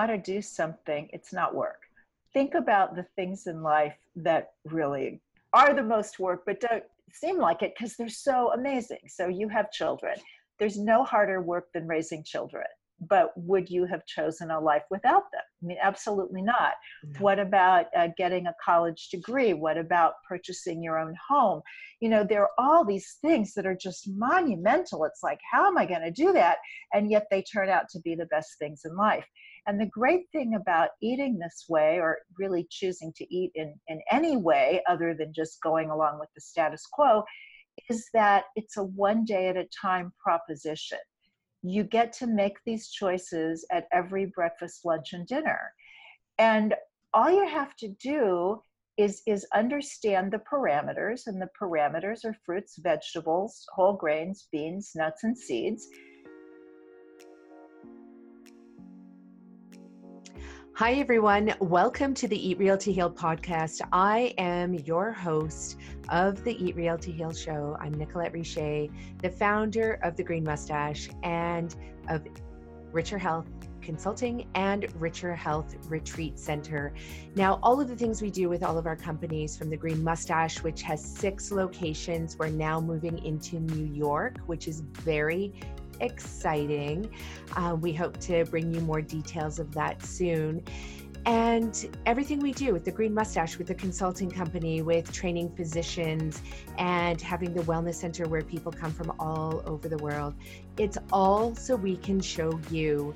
want to do something, it's not work. Think about the things in life that really are the most work, but don't seem like it because they're so amazing. So you have children. There's no harder work than raising children but would you have chosen a life without them? I mean, absolutely not. No. What about uh, getting a college degree? What about purchasing your own home? You know, there are all these things that are just monumental. It's like, how am I going to do that? And yet they turn out to be the best things in life. And the great thing about eating this way, or really choosing to eat in, in any way other than just going along with the status quo, is that it's a one day at a time proposition you get to make these choices at every breakfast, lunch, and dinner. And all you have to do is, is understand the parameters, and the parameters are fruits, vegetables, whole grains, beans, nuts, and seeds. Hi, everyone. Welcome to the Eat Real to Heal podcast. I am your host of the Eat Real to Heal show. I'm Nicolette Richer, the founder of The Green Mustache and of Richer Health Consulting and Richer Health Retreat Center. Now, all of the things we do with all of our companies, from the Green Mustache, which has six locations, we're now moving into New York, which is very exciting. Uh, we hope to bring you more details of that soon. And everything we do with the Green Mustache, with the consulting company, with training physicians, and having the wellness center where people come from all over the world, it's all so we can show you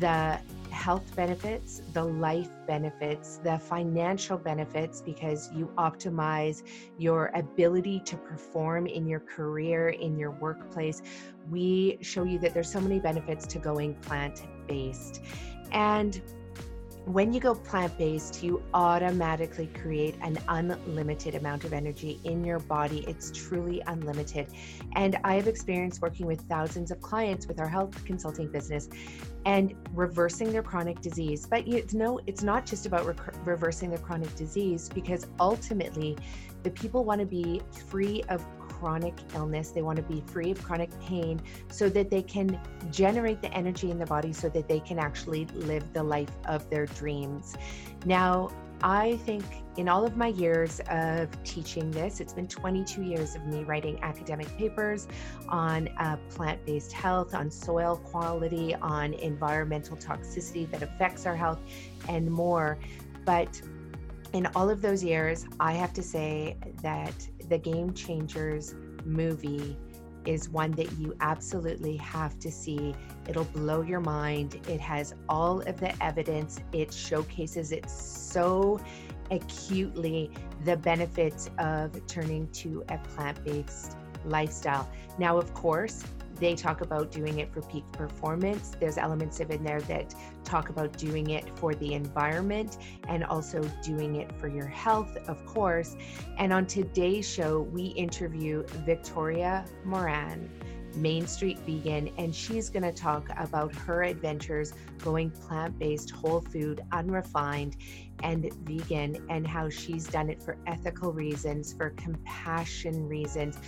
the health benefits, the life benefits, the financial benefits, because you optimize your ability to perform in your career, in your workplace. We show you that there's so many benefits to going plant based. And when you go plant based, you automatically create an unlimited amount of energy in your body. It's truly unlimited. And I have experience working with thousands of clients with our health consulting business and reversing their chronic disease. But you know, it's not just about re- reversing their chronic disease because ultimately the people want to be free of chronic illness. They want to be free of chronic pain so that they can generate the energy in the body so that they can actually live the life of their dreams. Now, I think in all of my years of teaching this, it's been 22 years of me writing academic papers on uh, plant based health, on soil quality, on environmental toxicity that affects our health, and more. But in all of those years, I have to say that the Game Changers movie is one that you absolutely have to see. It'll blow your mind. It has all of the evidence, it showcases it so acutely the benefits of turning to a plant based lifestyle. Now, of course, they talk about doing it for peak performance. There's elements of in there that talk about doing it for the environment and also doing it for your health, of course. And on today's show, we interview Victoria Moran. Main Street Vegan, and she's going to talk about her adventures going plant based, whole food, unrefined, and vegan, and how she's done it for ethical reasons, for compassion reasons,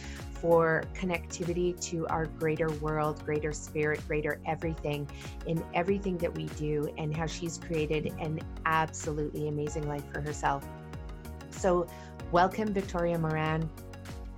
for connectivity to our greater world, greater spirit, greater everything in everything that we do, and how she's created an absolutely amazing life for herself. So, welcome, Victoria Moran,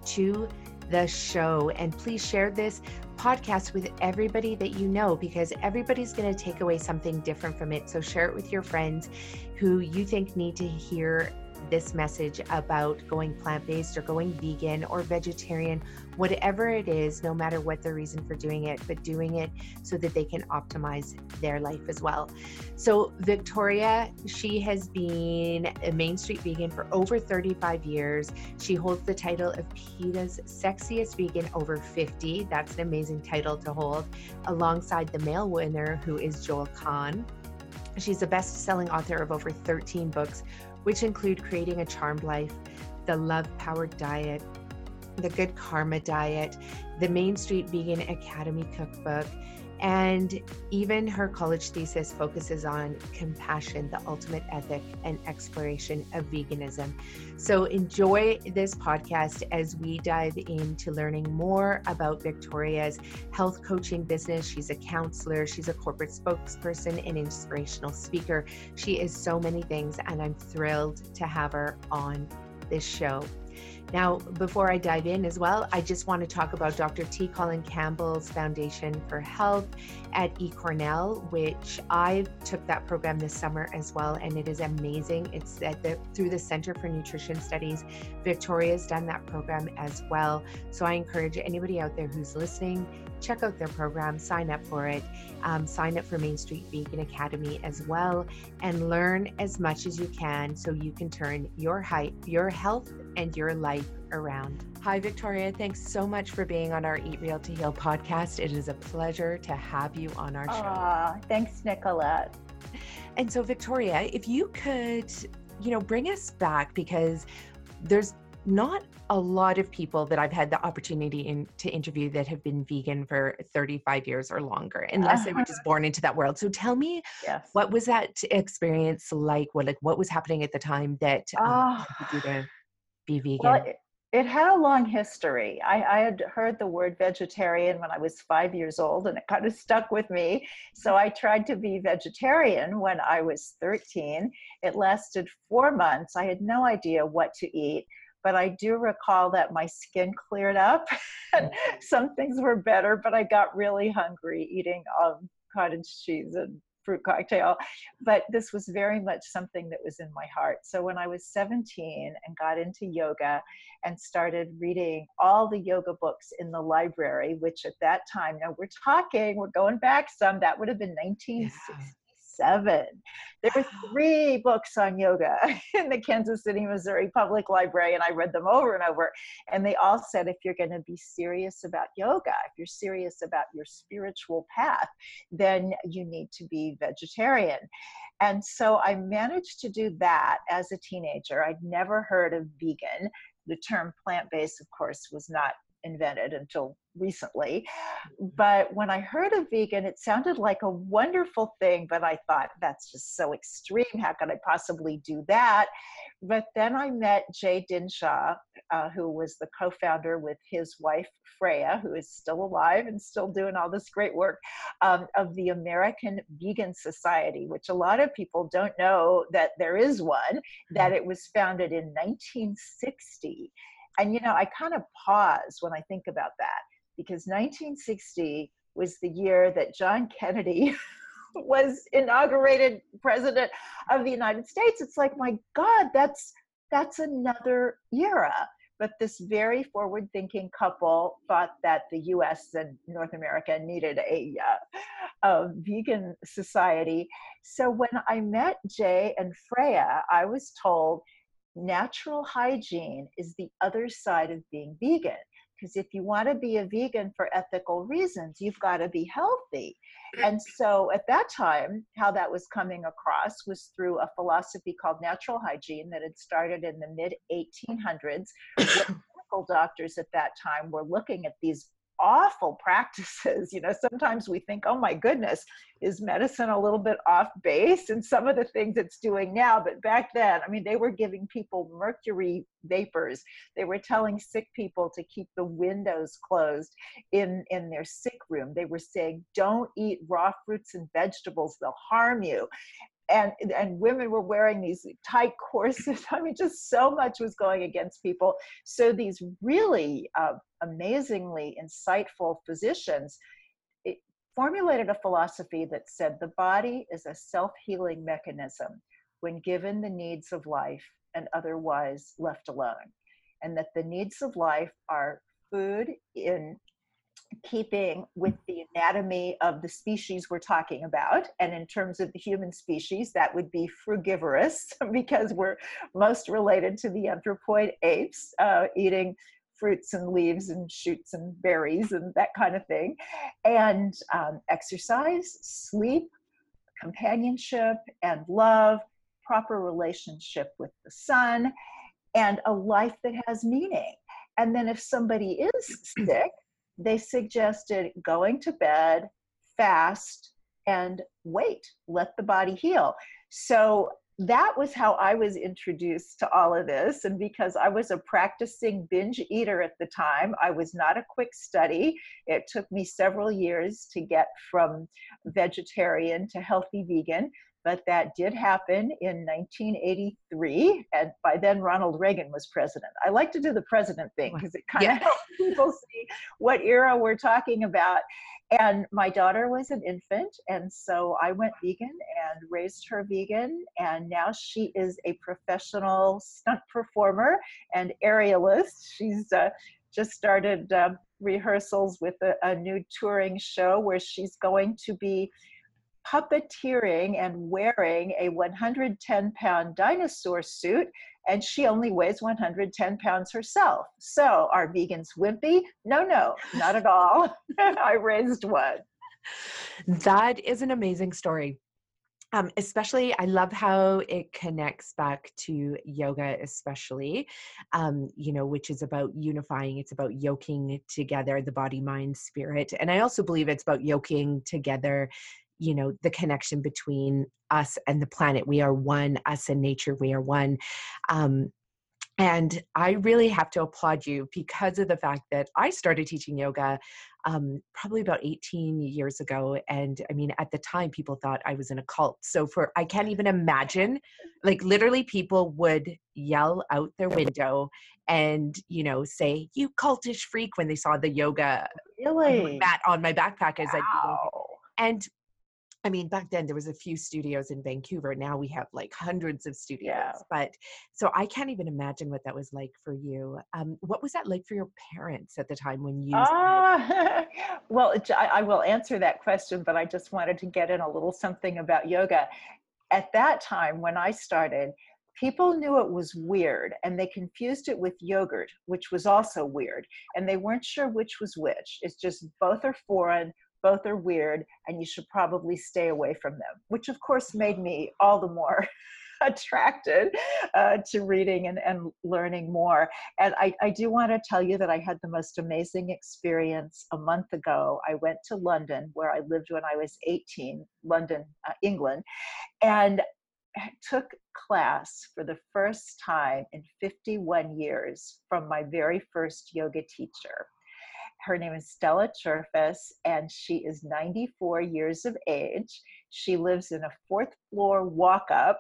to the show. And please share this podcast with everybody that you know because everybody's going to take away something different from it. So, share it with your friends who you think need to hear this message about going plant based or going vegan or vegetarian, whatever it is, no matter what the reason for doing it, but doing it so that they can optimize their life as well. So, Victoria, she has been a Main Street vegan for over 35 years. She holds the title of PETA's Sexiest Vegan Over 50. That's an amazing title to hold, alongside the male winner, who is Joel Kahn. She's a best selling author of over 13 books, which include creating a charmed life, the love powered diet, the good karma diet, the Main Street Vegan Academy cookbook, And even her college thesis focuses on compassion, the ultimate ethic, and exploration of veganism. So enjoy this podcast as we dive into learning more about Victoria's health coaching business. She's a counselor, she's a corporate spokesperson, an inspirational speaker. She is so many things, and I'm thrilled to have her on this show. Now, before I dive in as well, I just want to talk about Dr. T. Colin Campbell's Foundation for Health at eCornell, which I took that program this summer as well, and it is amazing. It's at the through the Center for Nutrition Studies. Victoria's done that program as well. So I encourage anybody out there who's listening, check out their program, sign up for it, um, sign up for Main Street Vegan Academy as well, and learn as much as you can so you can turn your height, your health, and your life around. Hi, Victoria. Thanks so much for being on our Eat Real to Heal podcast. It is a pleasure to have you on our show. Aww, thanks, Nicolette. And so, Victoria, if you could, you know, bring us back because there's not a lot of people that I've had the opportunity in, to interview that have been vegan for 35 years or longer, unless uh-huh. they were just born into that world. So tell me, yes. what was that experience like? What like what was happening at the time that um, oh. you to be vegan? Well, it, it had a long history. I, I, had heard the word vegetarian when I was five years old, and it kind of stuck with me. So I tried to be vegetarian when I was 13. It lasted four months. I had no idea what to eat but I do recall that my skin cleared up and some things were better, but I got really hungry eating um, cottage cheese and fruit cocktail. But this was very much something that was in my heart. So when I was 17 and got into yoga and started reading all the yoga books in the library, which at that time, now we're talking, we're going back some, that would have been 1960. Yeah seven. There were three books on yoga in the Kansas City, Missouri Public Library, and I read them over and over. And they all said if you're going to be serious about yoga, if you're serious about your spiritual path, then you need to be vegetarian. And so I managed to do that as a teenager. I'd never heard of vegan. The term plant based, of course, was not invented until recently. But when I heard of vegan, it sounded like a wonderful thing, but I thought that's just so extreme. How could I possibly do that? But then I met Jay Dinshah, uh, who was the co founder with his wife, Freya, who is still alive and still doing all this great work, um, of the American Vegan Society, which a lot of people don't know that there is one, that it was founded in 1960 and you know i kind of pause when i think about that because 1960 was the year that john kennedy was inaugurated president of the united states. It's like my god that's that's another era. But this very forward thinking couple thought that the us and north america needed a, uh, a vegan society. So when i met jay and freya i was told natural hygiene is the other side of being vegan. Because if you want to be a vegan for ethical reasons, you've got to be healthy. And so at that time, how that was coming across was through a philosophy called natural hygiene that had started in the mid 1800s. medical doctors at that time were looking at these awful practices. You know, sometimes we think, oh my goodness, is medicine a little bit off base and some of the things it's doing now? But back then, I mean, they were giving people mercury vapors. They were telling sick people to keep the windows closed in, in their sick room. They were saying, don't eat raw fruits and vegetables, they'll harm you and and women were wearing these tight corsets. I mean just so much was going against people. So these really uh, amazingly insightful physicians formulated a philosophy that said the body is a self-healing mechanism when given the needs of life and otherwise left alone and that the needs of life are food in keeping with the anatomy of the species we're talking about. And in terms of the human species, that would be frugivorous because we're most related to the anthropoid apes, uh, eating fruits and leaves and shoots and berries and that kind of thing. And um, exercise, sleep, companionship, and love, proper relationship with the sun, and a life that has meaning. And then if somebody is sick, they suggested going to bed, fast, and wait, let the body heal. So that was how I was introduced to all of this. And because I was a practicing binge eater at the time, I was not a quick study. It took me several years to get from vegetarian to healthy vegan. But that did happen in 1983. And by then, Ronald Reagan was president. I like to do the president thing because it kind of helps people see what era we're talking about. And my daughter was an infant, and so I went vegan and raised her vegan. And now she is a professional stunt performer and aerialist. She's uh, just started uh, rehearsals with a, a new touring show where she's going to be puppeteering and wearing a 110 pound dinosaur suit and she only weighs 110 pounds herself. So are vegans wimpy? No, no, not at all. I raised one. That is an amazing story. Um, especially, I love how it connects back to yoga, especially, um, you know, which is about unifying. It's about yoking together the body, mind, spirit. And I also believe it's about yoking together you know the connection between us and the planet we are one us and nature we are one um, and i really have to applaud you because of the fact that i started teaching yoga um, probably about 18 years ago and i mean at the time people thought i was in a cult so for i can't even imagine like literally people would yell out their window and you know say you cultish freak when they saw the yoga really? mat on my backpack as wow. i and I mean, back then there was a few studios in Vancouver. Now we have like hundreds of studios. Yeah. But so I can't even imagine what that was like for you. Um, what was that like for your parents at the time when you? Uh, well, I, I will answer that question, but I just wanted to get in a little something about yoga. At that time, when I started, people knew it was weird and they confused it with yogurt, which was also weird. And they weren't sure which was which. It's just both are foreign both are weird and you should probably stay away from them which of course made me all the more attracted uh, to reading and, and learning more. And I, I do want to tell you that i had the most amazing experience a month ago. I went to london where i lived when i was 18 london uh, england and took class for the first time in 51 years from my very first yoga teacher her name is Stella Churfus, and she is 94 years of age. She lives in a fourth floor walk up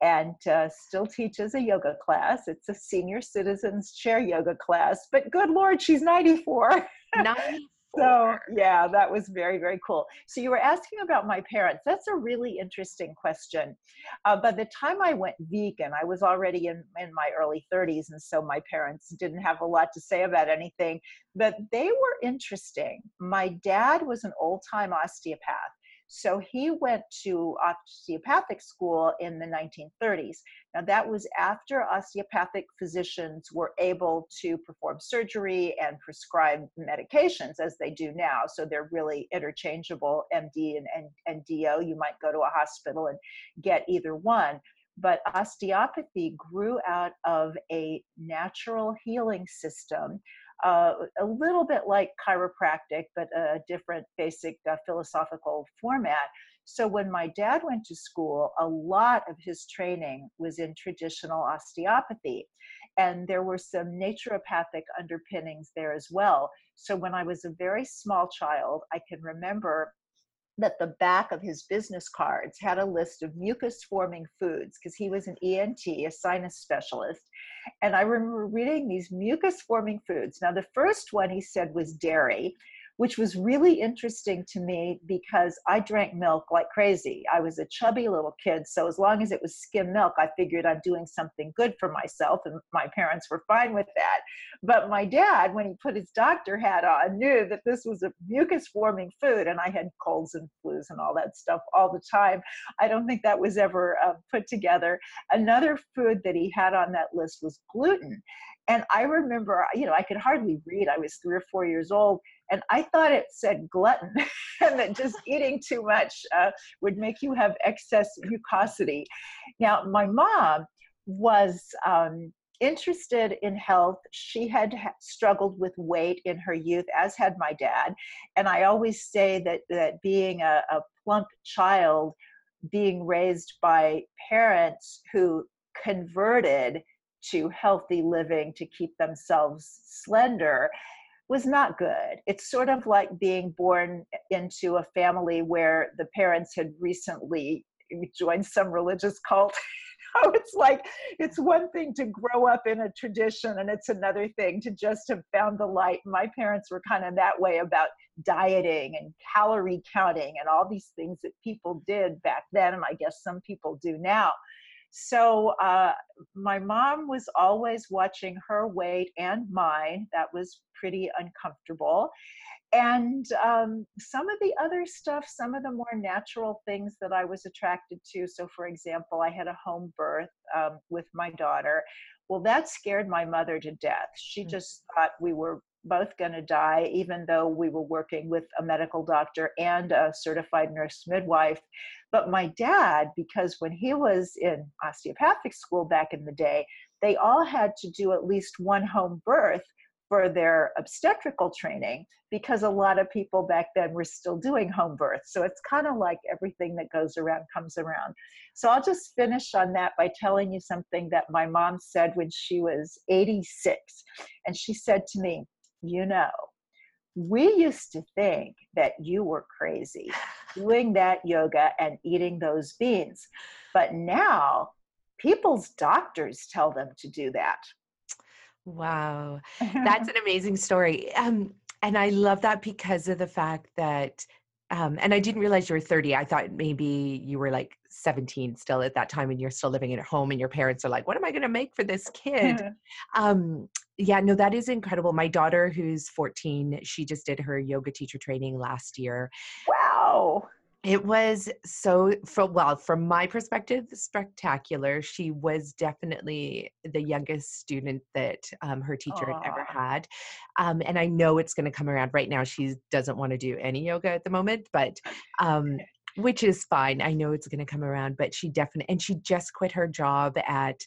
and uh, still teaches a yoga class. It's a senior citizens chair yoga class, but good Lord, she's 94. 94 so yeah that was very very cool. So you were asking about my parents. That's a really interesting question. Uh, by the time i went vegan i was already in, in my early 30s and so my parents didn't have a lot to say about anything but they were interesting. My dad was an old-time osteopath so he went to osteopathic school in the 1930s. Now, that was after osteopathic physicians were able to perform surgery and prescribe medications as they do now. So they're really interchangeable, MD and, and, and DO. You might go to a hospital and get either one but osteopathy grew out of a natural healing system uh, a little bit like chiropractic, but a different basic uh, philosophical format. So when my dad went to school, a lot of his training was in traditional osteopathy. And there were some naturopathic underpinnings there as well. So when I was a very small child, I can remember that the back of his business cards had a list of mucus forming foods because he was an ENT, a sinus specialist. And I remember reading these mucus forming foods. Now, the first one he said was dairy which was really interesting to me because I drank milk like crazy. I was a chubby little kid, so as long as it was skim milk, I figured I'm doing something good for myself, and my parents were fine with that. But my dad, when he put his doctor hat on, knew that this was a mucus forming food, and I had colds and flus and all that stuff all the time. I don't think that was ever uh, put together. Another food that he had on that list was gluten. And I remember, you know, I could hardly read. I was three or four years old, and I thought it said glutton, and that just eating too much uh, would make you have excess mucosity. Now, my mom was um, interested in health. She had struggled with weight in her youth, as had my dad. And I always say that, that being a, a plump child, being raised by parents who converted to healthy living to keep themselves slender was not good. It's sort of like being born into a family where the parents had recently joined some religious cult. it's like it's one thing to grow up in a tradition and it's another thing to just have found the light. My parents were kind of that way about dieting and calorie counting and all these things that people did back then and I guess some people do now. So uh, my mom was always watching her weight and mine. That was pretty uncomfortable. And um, some of the other stuff, some of the more natural things that I was attracted to. So, for example, I had a home birth um, with my daughter. Well, that scared my mother to death. She mm. just thought we were both going to die, even though we were working with a medical doctor and a certified nurse midwife. But my dad, because when he was in osteopathic school back in the day, they all had to do at least one home birth for their obstetrical training because a lot of people back then were still doing home births. So it's kind of like everything that goes around comes around. So I'll just finish on that by telling you something that my mom said when she was 86. And she said to me, you know, we used to think that you were crazy doing that yoga and eating those beans. But now people's doctors tell them to do that. Wow. That's an amazing story. Um, and I love that because of the fact that um, and I didn't realize you were 30. I thought maybe you were like 17 still at that time and you're still living at home and your parents are like, what am I going to make for this kid? um, yeah, no, that is incredible. My daughter, who's 14, she just did her yoga teacher training last year. Wow. It was so, well, from my perspective, spectacular. She was definitely the youngest student that um, her teacher Aww. had ever had. Um, and I know it's going to come around right now. She doesn't want to do any yoga at the moment, but um, which is fine. I know it's going to come around, but she definitely, and she just quit her job at,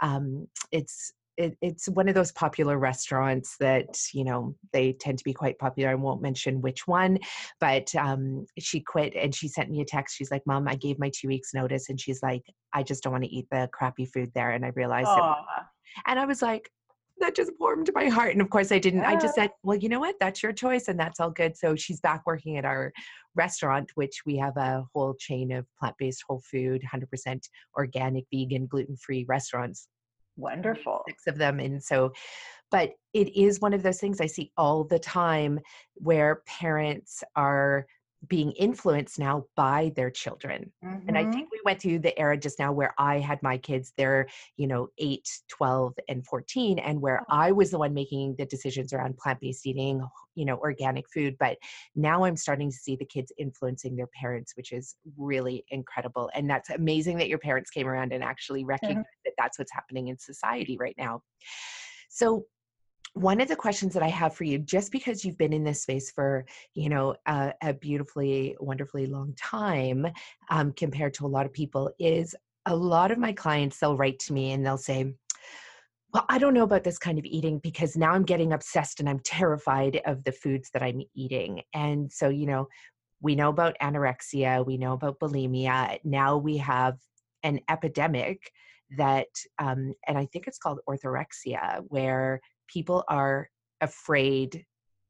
um, it's it, it's one of those popular restaurants that you know they tend to be quite popular. I won't mention which one but um, she quit and she sent me a text. She's like mom i gave my two weeks notice and she's like i just don't want to eat the crappy food there and i realized it and i was like that just warmed my heart and of course i didn't yeah. i just said well you know what? That's your choice and that's all good. So she's back working at our restaurant which we have a whole chain of plant-based whole food 100% organic vegan gluten-free restaurants Wonderful. Six of them. And so, but it is one of those things I see all the time where parents are being influenced now by their children. Mm-hmm. And I mm-hmm. think we went through the era just now where I had my kids, they're, you know, 8, 12, and 14, and where oh. I was the one making the decisions around plant based eating, you know, organic food. But now I'm starting to see the kids influencing their parents, which is really incredible. And that's amazing that your parents came around and actually recognized mm-hmm. that that's what's happening in society right now. So, one of the questions that I have for you, just because you've been in this space for, you know, a, a beautifully, wonderfully long time um, compared to a lot of people, is a lot of my clients, they'll write to me and they'll say, well, I don't know about this kind of eating because now I'm getting obsessed and I'm terrified of the foods that I'm eating. And so, you know, we know about anorexia, we know about bulimia. Now we have an epidemic that, um, and I think it's called orthorexia, where people are afraid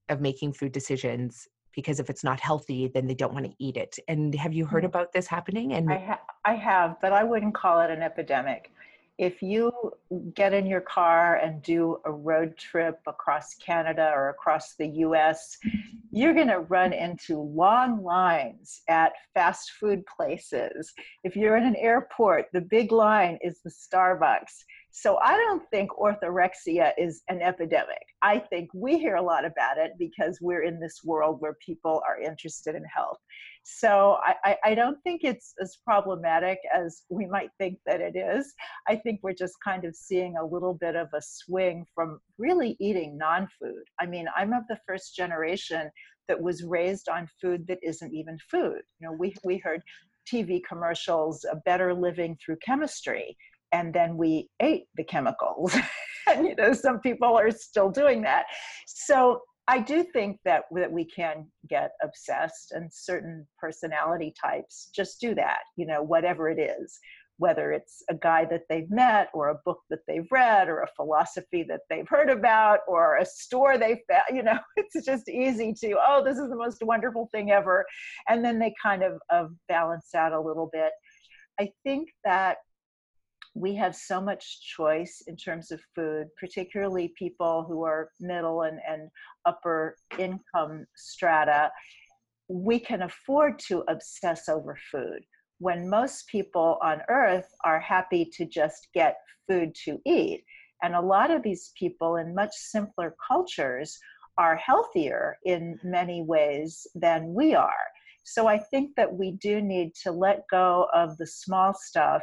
of making food decisions because if it's not healthy then they don't want to eat it and have you heard mm. about this happening and I, ha- I have but i wouldn't call it an epidemic if you get in your car and do a road trip across Canada or across the US, you're going to run into long lines at fast food places. If you're in an airport, the big line is the Starbucks. So I don't think orthorexia is an epidemic. I think we hear a lot about it because we're in this world where people are interested in health. So I, I, don't think it's as problematic as we might think that it is. I think we're just kind of seeing a little bit of a swing from really eating non food. I mean, I'm of the first generation that was raised on food that isn't even food. You know, we, we heard TV commercials, a better living through chemistry and then we ate the chemicals. and you know some people are still doing that. So i do think that that we can get obsessed and certain personality types just do that you know whatever it is. Whether it's a guy that they've met or a book that they've read or a philosophy that they've heard about or a store they found you know it's just easy to oh this is the most wonderful thing ever. And then they kind of, of balance out a little bit. I think that we have so much choice in terms of food, particularly people who are middle and, and upper income strata. We can afford to obsess over food when most people on earth are happy to just get food to eat. And a lot of these people in much simpler cultures are healthier in many ways than we are. So I think that we do need to let go of the small stuff.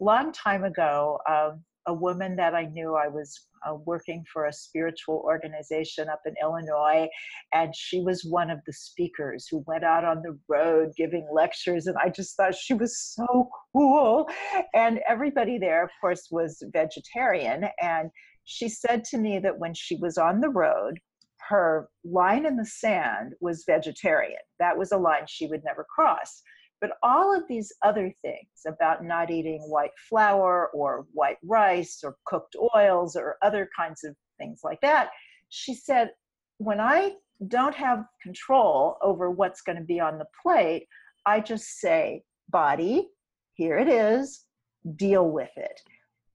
Long time ago, um, a woman that I knew. I was uh, working for a spiritual organization up in Illinois, and she was one of the speakers who went out on the road giving lectures. And I just thought she was so cool. And everybody there, of course, was vegetarian. And she said to me that when she was on the road, her line in the sand was vegetarian. That was a line she would never cross. But all of these other things about not eating white flour or white rice or cooked oils or other kinds of things like that, she said, when I don't have control over what's going to be on the plate, I just say, body, here it is, deal with it.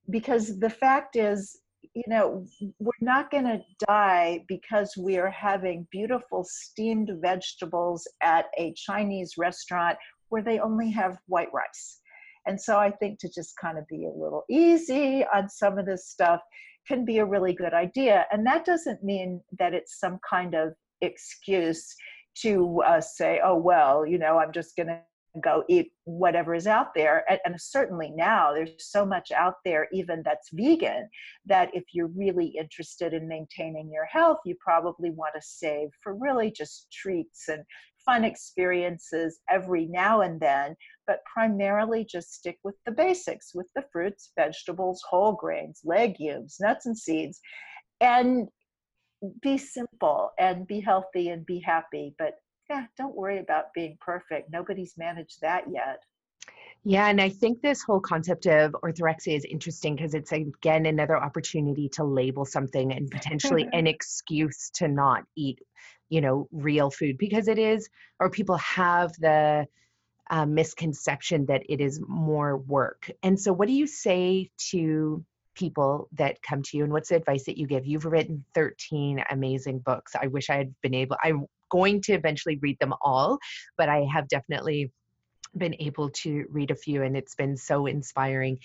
Because the fact is, you know, we're not going to die because we are having beautiful steamed vegetables at a Chinese restaurant where they only have white rice. And so I think to just kind of be a little easy on some of this stuff can be a really good idea. And that doesn't mean that it's some kind of excuse to uh, say, oh, well, you know, I'm just going to go eat whatever is out there. And, and, certainly now there's so much out there, even that's vegan, that if you're really interested in maintaining your health, you probably want to save for really just treats and fun experiences every now and then, but primarily just stick with the basics with the fruits, vegetables, whole grains, legumes, nuts, and seeds, and be simple and be healthy and be happy. But yeah, don't worry about being perfect. Nobody's managed that yet. Yeah, and I think this whole concept of orthorexia is interesting because it's again another opportunity to label something and potentially an excuse to not eat you know real food because it is or people have the uh, misconception that it is more work and so what do you say to people that come to you and what's the advice that you give you've written 13 amazing books i wish i had been able i'm going to eventually read them all but i have definitely been able to read a few and it's been so inspiring.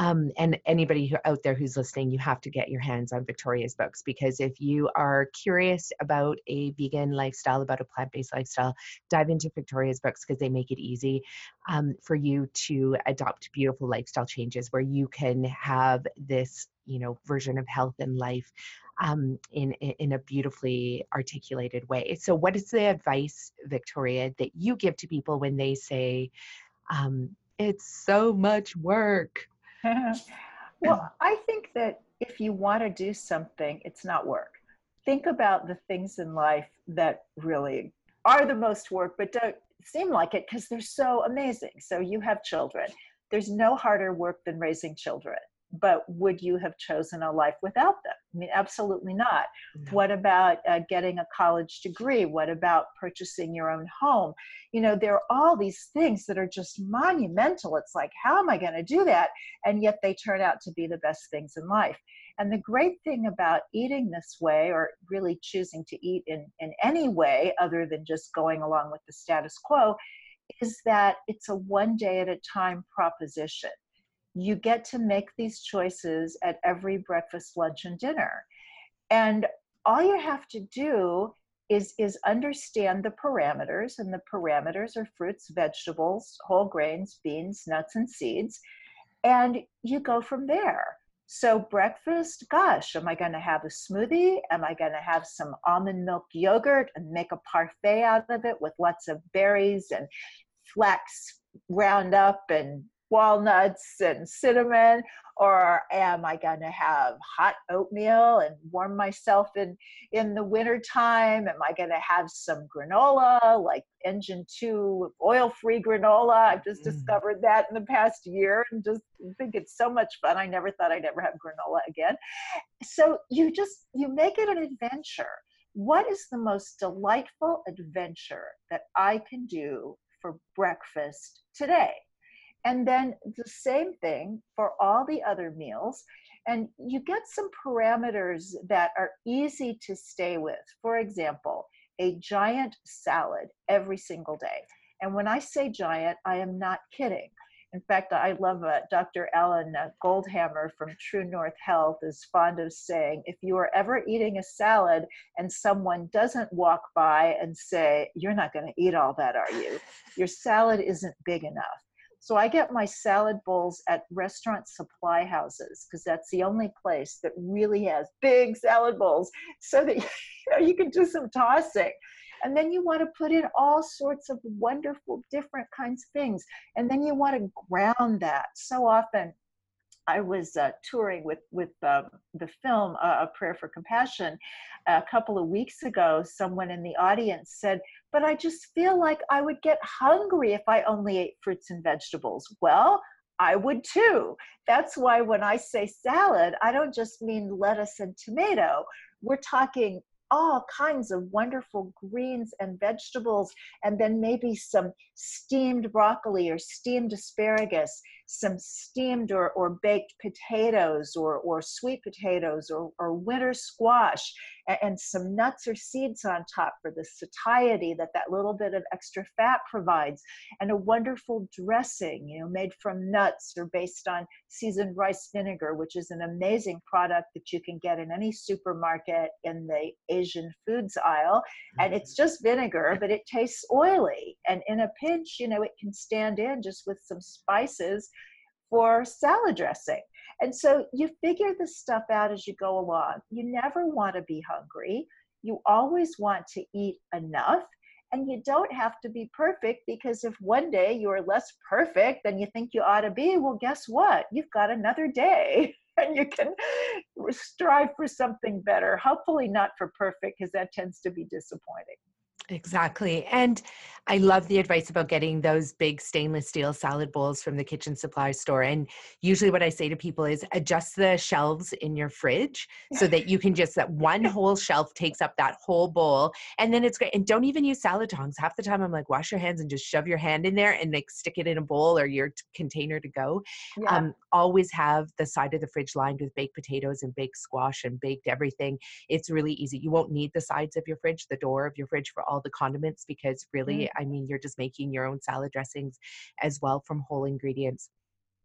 Um, and anybody who, out there who's listening, you have to get your hands on Victoria's books because if you are curious about a vegan lifestyle, about a plant based lifestyle, dive into Victoria's books because they make it easy um, for you to adopt beautiful lifestyle changes where you can have this you know version of health and life um, in in a beautifully articulated way. So, what is the advice, Victoria, that you give to people when they say, um, "It's so much work"? well, I think that if you want to do something, it's not work. Think about the things in life that really are the most work, but don't seem like it because they're so amazing. So you have children. There's no harder work than raising children but would you have chosen a life without them? I mean, absolutely not. No. What about uh, getting a college degree? What about purchasing your own home? You know, there are all these things that are just monumental. It's like, how am I going to do that? And yet they turn out to be the best things in life. And the great thing about eating this way, or really choosing to eat in, in any way other than just going along with the status quo, is that it's a one day at a time proposition you get to make these choices at every breakfast, lunch, and dinner. And all you have to do is, is understand the parameters, and the parameters are fruits, vegetables, whole grains, beans, nuts, and seeds. And you go from there. So, breakfast, gosh, am I going to have a smoothie? Am I going to have some almond milk yogurt and make a parfait out of it with lots of berries and flax ground up and walnuts and cinnamon or am i going to have hot oatmeal and warm myself in in the winter time am i going to have some granola like engine 2 oil free granola? I've just mm. discovered that in the past year and just think it's so much fun. I never thought i'd ever have granola again. So you just you make it an adventure. What is the most delightful adventure that i can do for breakfast today and then the same thing for all the other meals. And you get some parameters that are easy to stay with. For example, a giant salad every single day. And when I say giant, I am not kidding. In fact, I love uh, Dr. Alan Goldhamer from True North Health is fond of saying if you are ever eating a salad and someone doesn't walk by and say, You're not going to eat all that, are you? Your salad isn't big enough. So I get my salad bowls at restaurant supply houses because that's the only place that really has big salad bowls so that you, know, you can do some tossing. And then you want to put in all sorts of wonderful different kinds of things. And then you want to ground that. So often I was uh, touring with with um, the film uh, A Prayer for Compassion a couple of weeks ago. Someone in the audience said, "But I just feel like I would get hungry if I only ate fruits and vegetables." Well, I would too. That's why when I say salad, I don't just mean lettuce and tomato. We're talking all kinds of wonderful greens and vegetables, and then maybe some steamed broccoli or steamed asparagus some steamed or, or baked potatoes or, or sweet potatoes or, or winter squash and, and some nuts or seeds on top for the satiety that that little bit of extra fat provides and a wonderful dressing you know made from nuts or based on seasoned rice vinegar which is an amazing product that you can get in any supermarket in the asian foods aisle and it's mm-hmm. just vinegar but it tastes oily and in a pinch you know it can stand in just with some spices for salad dressing. And so you figure this stuff out as you go along. You never want to be hungry. You always want to eat enough. And you don't have to be perfect because if one day you're less perfect than you think you ought to be, well, guess what? You've got another day and you can strive for something better. Hopefully, not for perfect because that tends to be disappointing. Exactly. And I love the advice about getting those big stainless steel salad bowls from the kitchen supply store. And usually, what I say to people is adjust the shelves in your fridge so that you can just, that one whole shelf takes up that whole bowl. And then it's great. And don't even use salad tongs. Half the time, I'm like, wash your hands and just shove your hand in there and like stick it in a bowl or your t- container to go. Yeah. Um, always have the side of the fridge lined with baked potatoes and baked squash and baked everything. It's really easy. You won't need the sides of your fridge, the door of your fridge for all all the condiments because really, mm. I mean, you're just making your own salad dressings as well from whole ingredients.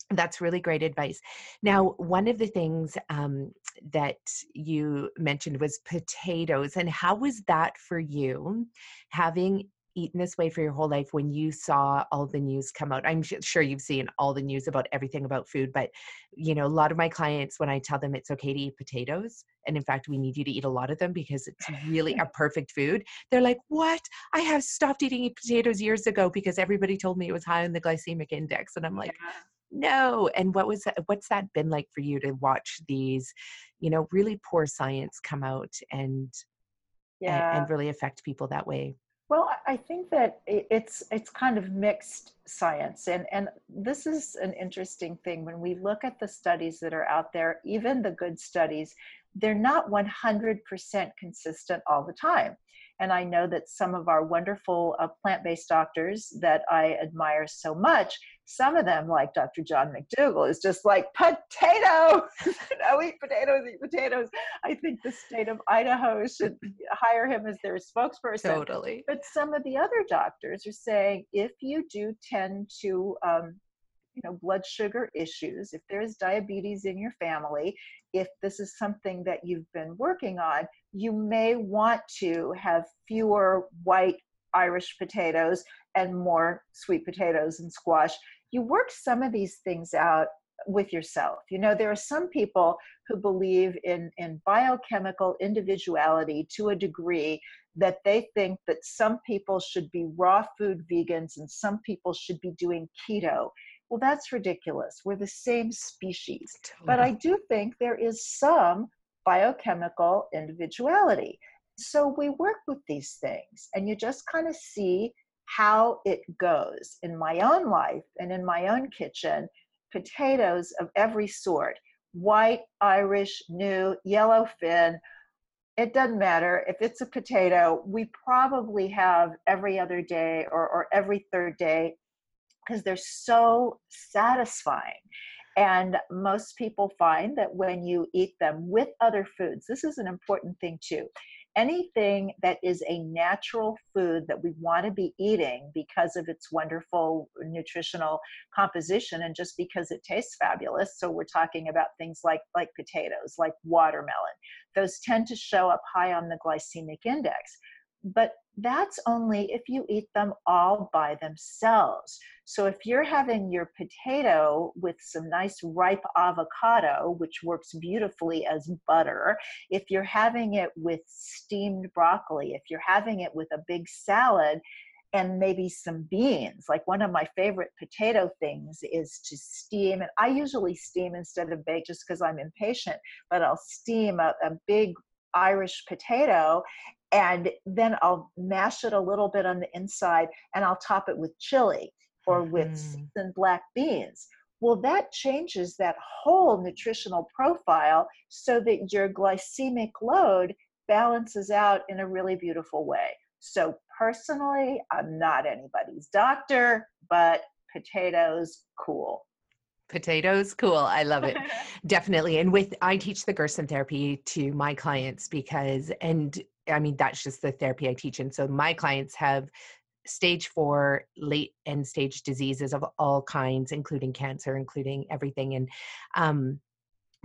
That's really great advice. Now, one of the things um, that you mentioned was potatoes, and how was that for you, having eaten this way for your whole life when you saw all the news come out i'm sure you've seen all the news about everything about food but you know a lot of my clients when i tell them it's okay to eat potatoes and in fact we need you to eat a lot of them because it's really a perfect food they're like what i have stopped eating potatoes years ago because everybody told me it was high on the glycemic index and i'm like yeah. no and what was that, what's that been like for you to watch these you know really poor science come out and yeah. and, and really affect people that way well, I think that it's it's kind of mixed science, and and this is an interesting thing when we look at the studies that are out there, even the good studies, they're not 100% consistent all the time. And I know that some of our wonderful uh, plant based doctors that I admire so much, some of them, like Dr. John McDougall, is just like, potato! no, eat potatoes, eat potatoes. I think the state of Idaho should hire him as their spokesperson. Totally. But some of the other doctors are saying if you do tend to um, you know blood sugar issues if there's diabetes in your family if this is something that you've been working on you may want to have fewer white irish potatoes and more sweet potatoes and squash you work some of these things out with yourself you know there are some people who believe in in biochemical individuality to a degree that they think that some people should be raw food vegans and some people should be doing keto Well, that's ridiculous. We're the same species. But I do think there is some biochemical individuality. So we work with these things and you just kind of see how it goes. In my own life and in my own kitchen, potatoes of every sort white, Irish, new, yellow fin. It doesn't matter. If it's a potato, we probably have every other day or, or every third day because they're so satisfying. And most people find that when you eat them with other foods, this is an important thing too anything that is a natural food that we want to be eating because of its wonderful nutritional composition and just because it tastes fabulous. So we're talking about things like like potatoes like watermelon. Those tend to show up high on the glycemic index but that's only if you eat them all by themselves. So if you're having your potato with some nice ripe avocado, which works beautifully as butter, if you're having it with steamed broccoli, if you're having it with a big salad, and maybe some beans. Like one of my favorite potato things is to steam, and I usually steam instead of bake just because I'm impatient, but I'll steam a, a big Irish potato and then I'll mash it a little bit on the inside and I'll top it with chili or with mm. seasoned black beans. Well, that changes that whole nutritional profile so that your glycemic load balances out in a really beautiful way. So, personally, I'm not anybody's doctor, but potatoes, cool potatoes. Cool i love it. Definitely and with i teach the gerson therapy to my clients because and i mean that's just the therapy i teach and so my clients have stage four late end stage diseases of all kinds including cancer including everything and um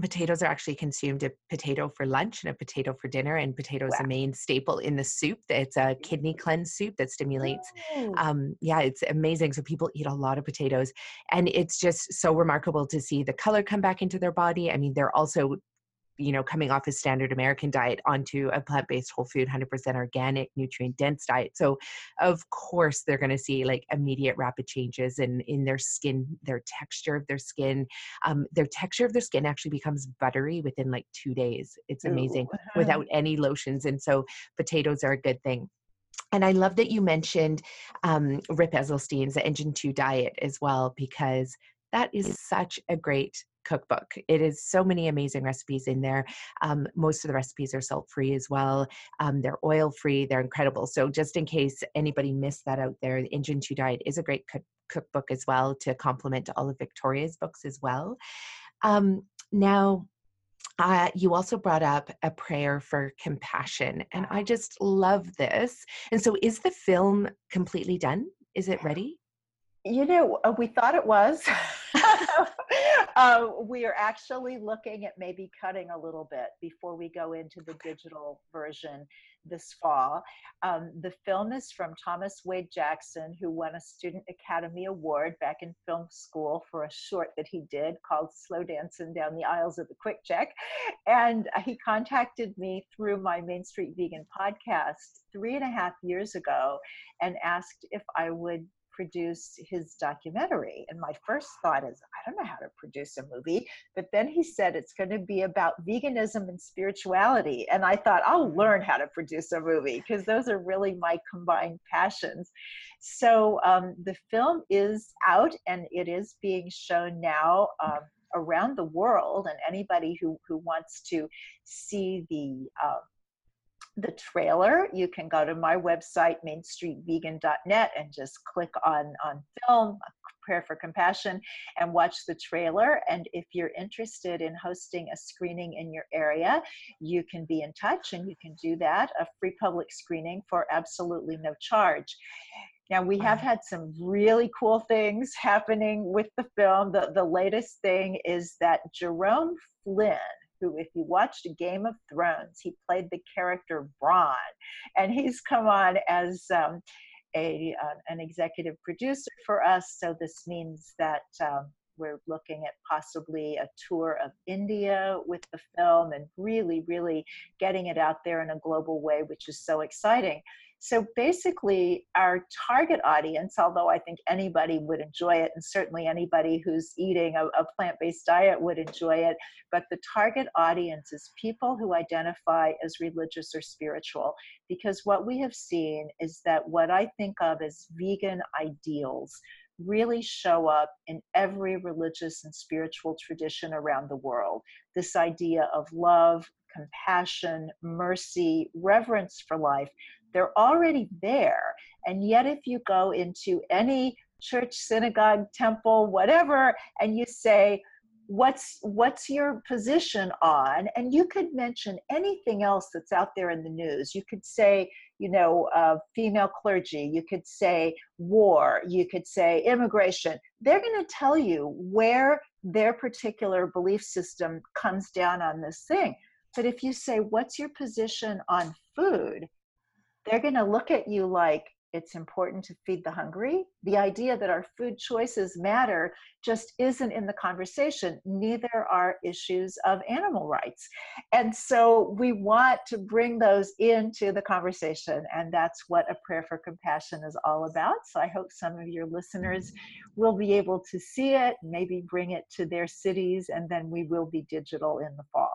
potatoes are actually consumed a potato for lunch and a potato for dinner and potatoes wow. a main staple in the soup it's a kidney cleanse soup that stimulates oh. um, yeah it's amazing so people eat a lot of potatoes and it's just so remarkable to see the color come back into their body i mean they're also you know coming off a standard american diet onto a plant-based whole food 100% organic nutrient dense diet. So of course they're going to see like immediate rapid changes in in their skin their texture of their skin. Um, their texture of their skin actually becomes buttery within like two days. It's amazing Ooh. without any lotions and so potatoes are a good thing. And I love that you mentioned um, Rip Esselstyn's Engine 2 diet as well, because that is such a great cookbook. It is so many amazing recipes in there. Um, most of the recipes are salt free as well. Um, they're oil free. They're incredible. So just in case anybody missed that out there, the Engine 2 Diet is a great cook- cookbook as well to complement all of Victoria's books as well. Um, now, uh, you also brought up a prayer for compassion, and I just love this. And so, is the film completely done? Is it ready? You know, uh, we thought it was. uh, we are actually looking at maybe cutting a little bit before we go into the digital version this fall. Um, the film is from Thomas Wade Jackson, who won a Student Academy Award back in film school for a short that he did called Slow Dancing Down the Aisles of the Quick Check. And he contacted me through my Main Street Vegan podcast three and a half years ago and asked if I would produce his documentary. And my first thought is, I don't know how to produce a movie. But then he said it's going to be about veganism and spirituality. And I thought, I'll learn how to produce a movie because those are really my combined passions. So um, the film is out and it is being shown now. Um, around the world and anybody who, who wants to see the uh, the trailer, you can go to my website, mainstreetvegan.net, and just click on, on film, Prayer for Compassion, and watch the trailer. And if you're interested in hosting a screening in your area, you can be in touch and you can do that, a free public screening for absolutely no charge. Now, we have had some really cool things happening with the film. The, the latest thing is that Jerome Flynn, who, if you watched Game of Thrones, he played the character Bronn, and he's come on as um, a uh, an executive producer for us. So this means that. Um, we're looking at possibly a tour of India with the film and really, really getting it out there in a global way, which is so exciting. So basically, our target audience, although I think anybody would enjoy it, and certainly anybody who's eating a, a plant based diet would enjoy it, but the target audience is people who identify as religious or spiritual. Because what we have seen is that what I think of as vegan ideals really show up in every religious and spiritual tradition around the world. This idea of love, compassion, mercy, reverence for life, they're already there. And yet, if you go into any church, synagogue, temple, whatever, and you say, what's what's your position on? And you could mention anything else that's out there in the news. You could say you know uh, female clergy. You could say war. You could say immigration. They're going to tell you where their particular belief system comes down on this thing. But if you say what's your position on food they're going to look at you like it's important to feed the hungry. The idea that our food choices matter just isn't in the conversation. Neither are issues of animal rights. And so we want to bring those into the conversation. And that's what A Prayer for Compassion is all about. So I hope some of your listeners will be able to see it, maybe bring it to their cities, and then we will be digital in the fall.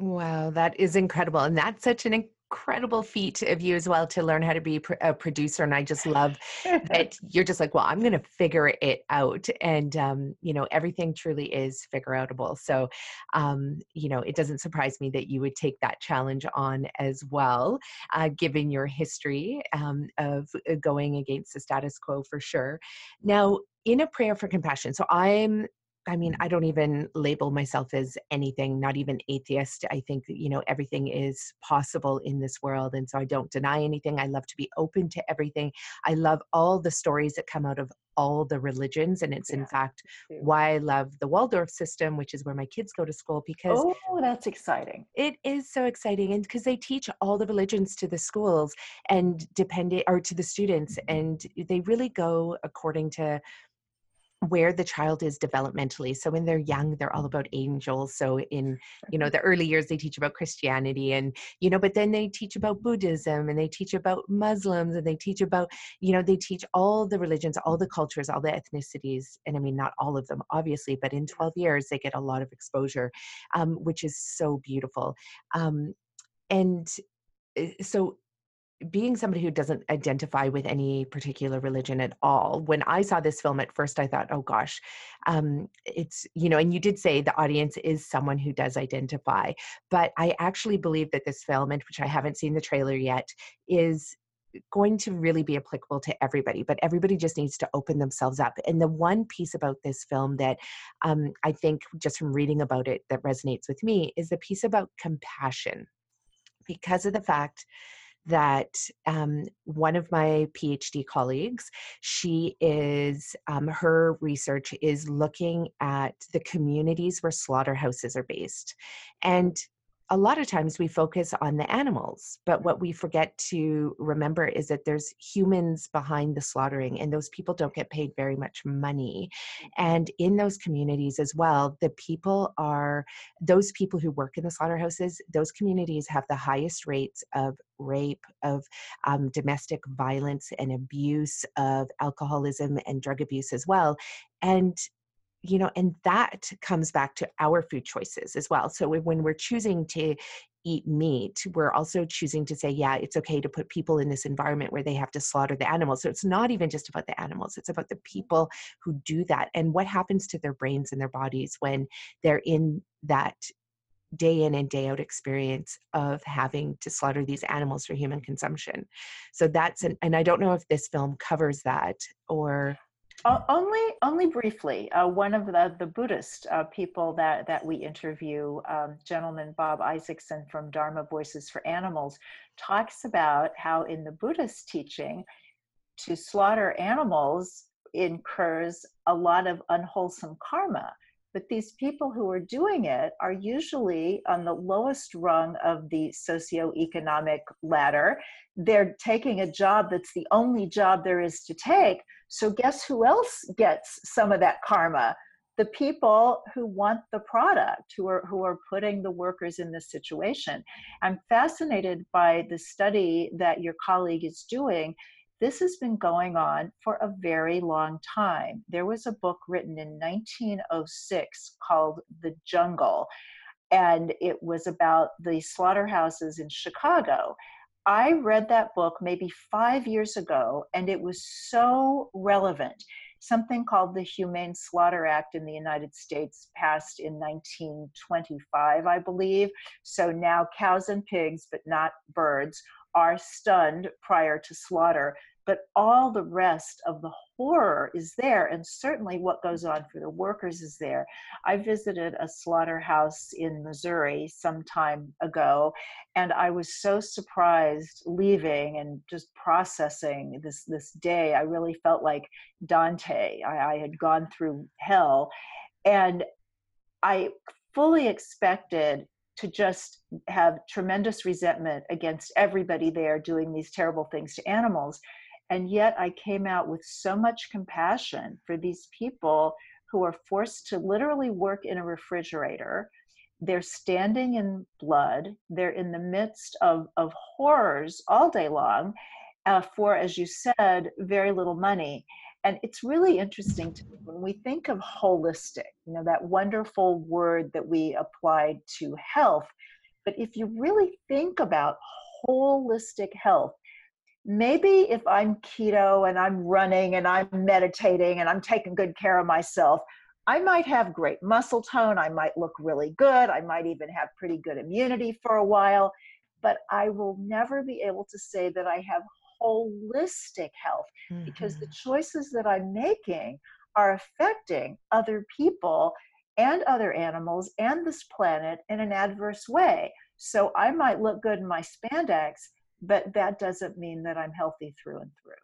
Wow, that is incredible. And that's such an incredible feat of you as well to learn how to be a producer and i just love that you're just like well i'm going to figure it out and um, you know everything truly is figure outable so um, you know it doesn't surprise me that you would take that challenge on as well uh, given your history um, of uh, going against the status quo for sure. Now in a prayer for compassion so i'm I mean, I don't even label myself as anything, not even atheist. I think you know, everything is possible in this world. And so I don't deny anything. I love to be open to everything. I love all the stories that come out of all the religions. And it's, yeah, in fact, why I love the Waldorf system, which is where my kids go to school, because. Oh, that's exciting. It is so exciting. And because they teach all the religions to the schools and depending, or to the students, mm-hmm. and they really go according to where the child is developmentally. So when they're young they're all about angels. So in you know the early years they teach about christianity and you know but then they teach about buddhism and they teach about muslims and they teach about you know they teach all the religions all the cultures all the ethnicities. And i mean not all of them obviously but in 12 years they get a lot of exposure um, which is so beautiful. Um, and eh, so being somebody who doesn't identify with any particular religion at all when i saw this film at first i thought oh gosh um, it's you know and you did say the audience is someone who does identify but i actually believe that this film and which i haven't seen the trailer yet is going to really be applicable to everybody, but everybody just needs to open themselves up. And the one piece about this film that um, I think, just from reading about it, that resonates with me is the piece about compassion because of the fact that um, one of my PhD colleagues, she is, um, her research is looking at the communities where slaughterhouses are based. And a lot of times we focus on the animals, but what we forget to remember is that there's humans behind the slaughtering, and those people don't get paid very much money. And in those communities as well, the people are those people who work in the slaughterhouses, those communities have the highest rates of rape, of um, domestic violence and abuse, of alcoholism and drug abuse as well. And you know and that comes back to our food choices as well. So when we're choosing to eat meat we're also choosing to say yeah it's okay to put people in this environment where they have to slaughter the animals. So it's not even just about the animals it's about the people who do that and what happens to their brains and their bodies when they're in that day in and day out experience of having to slaughter these animals for human consumption. So that's an, and i don't know if this film covers that or only, only briefly. Uh, one of the the Buddhist uh, people that that we interview, um, gentleman Bob Isaacson from Dharma Voices for Animals, talks about how in the Buddhist teaching, to slaughter animals incurs a lot of unwholesome karma. But these people who are doing it are usually on the lowest rung of the socioeconomic ladder. They're taking a job that's the only job there is to take. So, guess who else gets some of that karma? the people who want the product who are who are putting the workers in this situation i'm fascinated by the study that your colleague is doing this has been going on for a very long time. There was a book written in 1906 called the jungle and it was about the slaughterhouses in chicago. I read that book maybe five years ago, and it was so relevant. Something called the Humane Slaughter Act in the United States passed in 1925, I believe. So now cows and pigs, but not birds, are stunned prior to slaughter but all the rest of the horror is there and certainly what goes on for the workers is there. I visited a slaughterhouse in missouri some time ago and i was so surprised leaving and just processing this this day. I really felt like dante. I, I had gone through hell and i fully expected to just have tremendous resentment against everybody there doing these terrible things to animals and yet I came out with so much compassion for these people who are forced to literally work in a refrigerator. They're standing in blood. They're in the midst of, of horrors all day long uh, for, as you said, very little money. And it's really interesting to me when we think of holistic, you know, that wonderful word that we applied to health. But if you really think about holistic health, maybe if I'm keto and I'm running and I'm meditating and I'm taking good care of myself, I might have great muscle tone. I might look really good. I might even have pretty good immunity for a while, but I will never be able to say that I have holistic health mm-hmm. because the mm-hmm. choices that I'm making are affecting other people and other animals and this planet in an adverse way. So I might look good in my spandex, but that doesn't mean that I'm healthy through and through.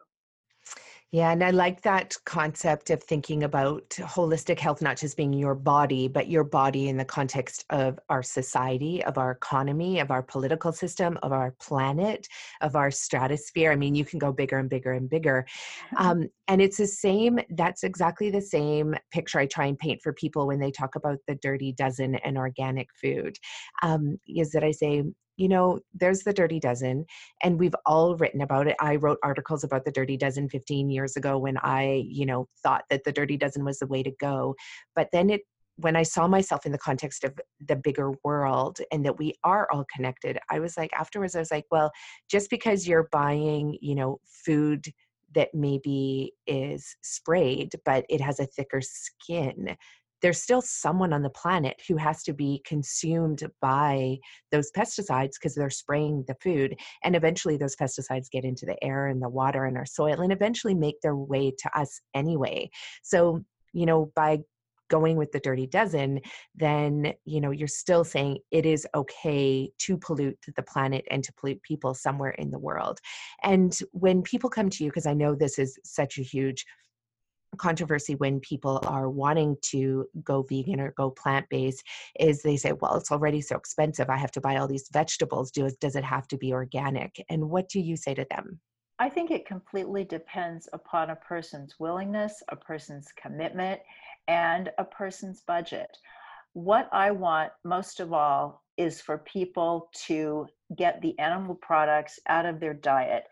Yeah, and I like that concept of thinking about holistic health not just being your body, but your body in the context of our society, of our economy, of our political system, of our planet, of our stratosphere. I mean, you can go bigger and bigger and bigger. Um, and it's the same, that's exactly the same picture I try and paint for people when they talk about the dirty dozen and organic food. Um, is that I say, you know, there's the Dirty Dozen, and we've all written about it. I wrote articles about the Dirty Dozen 15 years ago when I, you know, thought that the Dirty Dozen was the way to go. But then it, when I saw myself in the context of the bigger world and that we are all connected, I was like, afterwards, I was like, well, just because you're buying, you know, food that maybe is sprayed, but it has a thicker skin there's still someone on the planet who has to be consumed by those pesticides because they're spraying the food and eventually those pesticides get into the air and the water and our soil and eventually make their way to us anyway. So you know by going with the dirty dozen then you know you're still saying it is okay to pollute the planet and to pollute people somewhere in the world. And when people come to you because i know this is such a huge controversy when people are wanting to go vegan or go plant-based is they say well it's already so expensive i have to buy all these vegetables. Do does it have to be organic? And what do you say to them? I think it completely depends upon a person's willingness a person's commitment and a person's budget. What i want most of all is for people to get the animal products out of their diet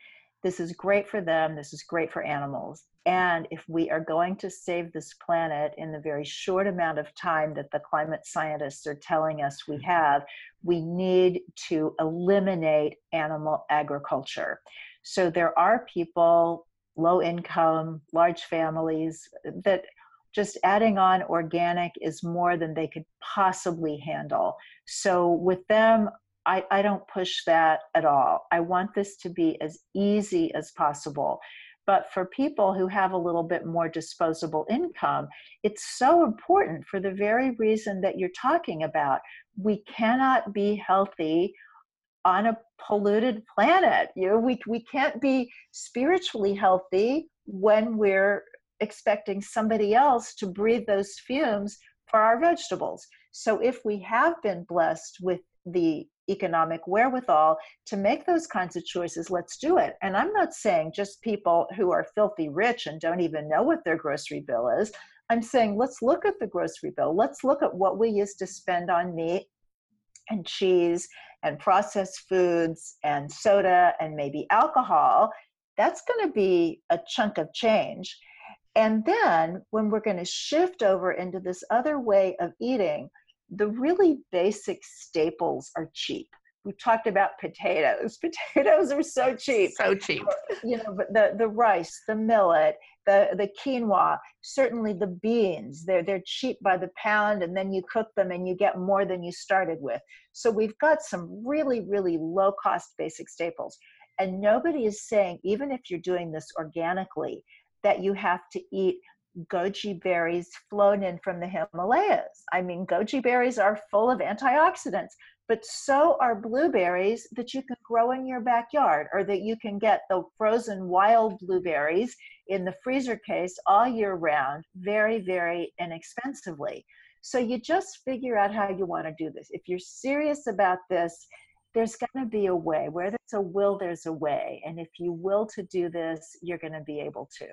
this is great for them this is great for animals and if we are going to save this planet in the very short amount of time that the climate scientists are telling us we mm-hmm. have, we need to eliminate animal agriculture. So there are people, low income, large families, that just adding on organic is more than they could possibly handle. So with them, I, I don't push that at all. I want this to be as easy as possible. But for people who have a little bit more disposable income, it's so important for the very reason that you're talking about. We cannot be healthy on a polluted planet. You know, we, we can't be spiritually healthy when we're expecting somebody else to breathe those fumes for our vegetables. So if we have been blessed with the economic wherewithal to make those kinds of choices, let's do it. And I'm not saying just people who are filthy rich and don't even know what their grocery bill is. I'm saying, let's look at the grocery bill. Let's look at what we used to spend on meat and cheese and processed foods and soda and maybe alcohol. That's going to be a chunk of change. And then when we're going to shift over into this other way of eating, the really basic staples are cheap. We talked about potatoes. Potatoes are so cheap. So cheap. You know, but the, the rice, the millet, the, the quinoa, certainly the beans, they're, they're cheap by the pound, and then you cook them and you get more than you started with. So we've got some really, really low cost basic staples. And nobody is saying, even if you're doing this organically, that you have to eat goji berries flown in from the Himalayas. I mean, goji berries are full of antioxidants, but so are blueberries that you can grow in your backyard or that you can get the frozen wild blueberries in the freezer case all year round, very, very inexpensively. So you just figure out how you want to do this. If you're serious about this, there's going to be a way. Where there's a will, there's a way. And if you will to do this, you're going to be able to.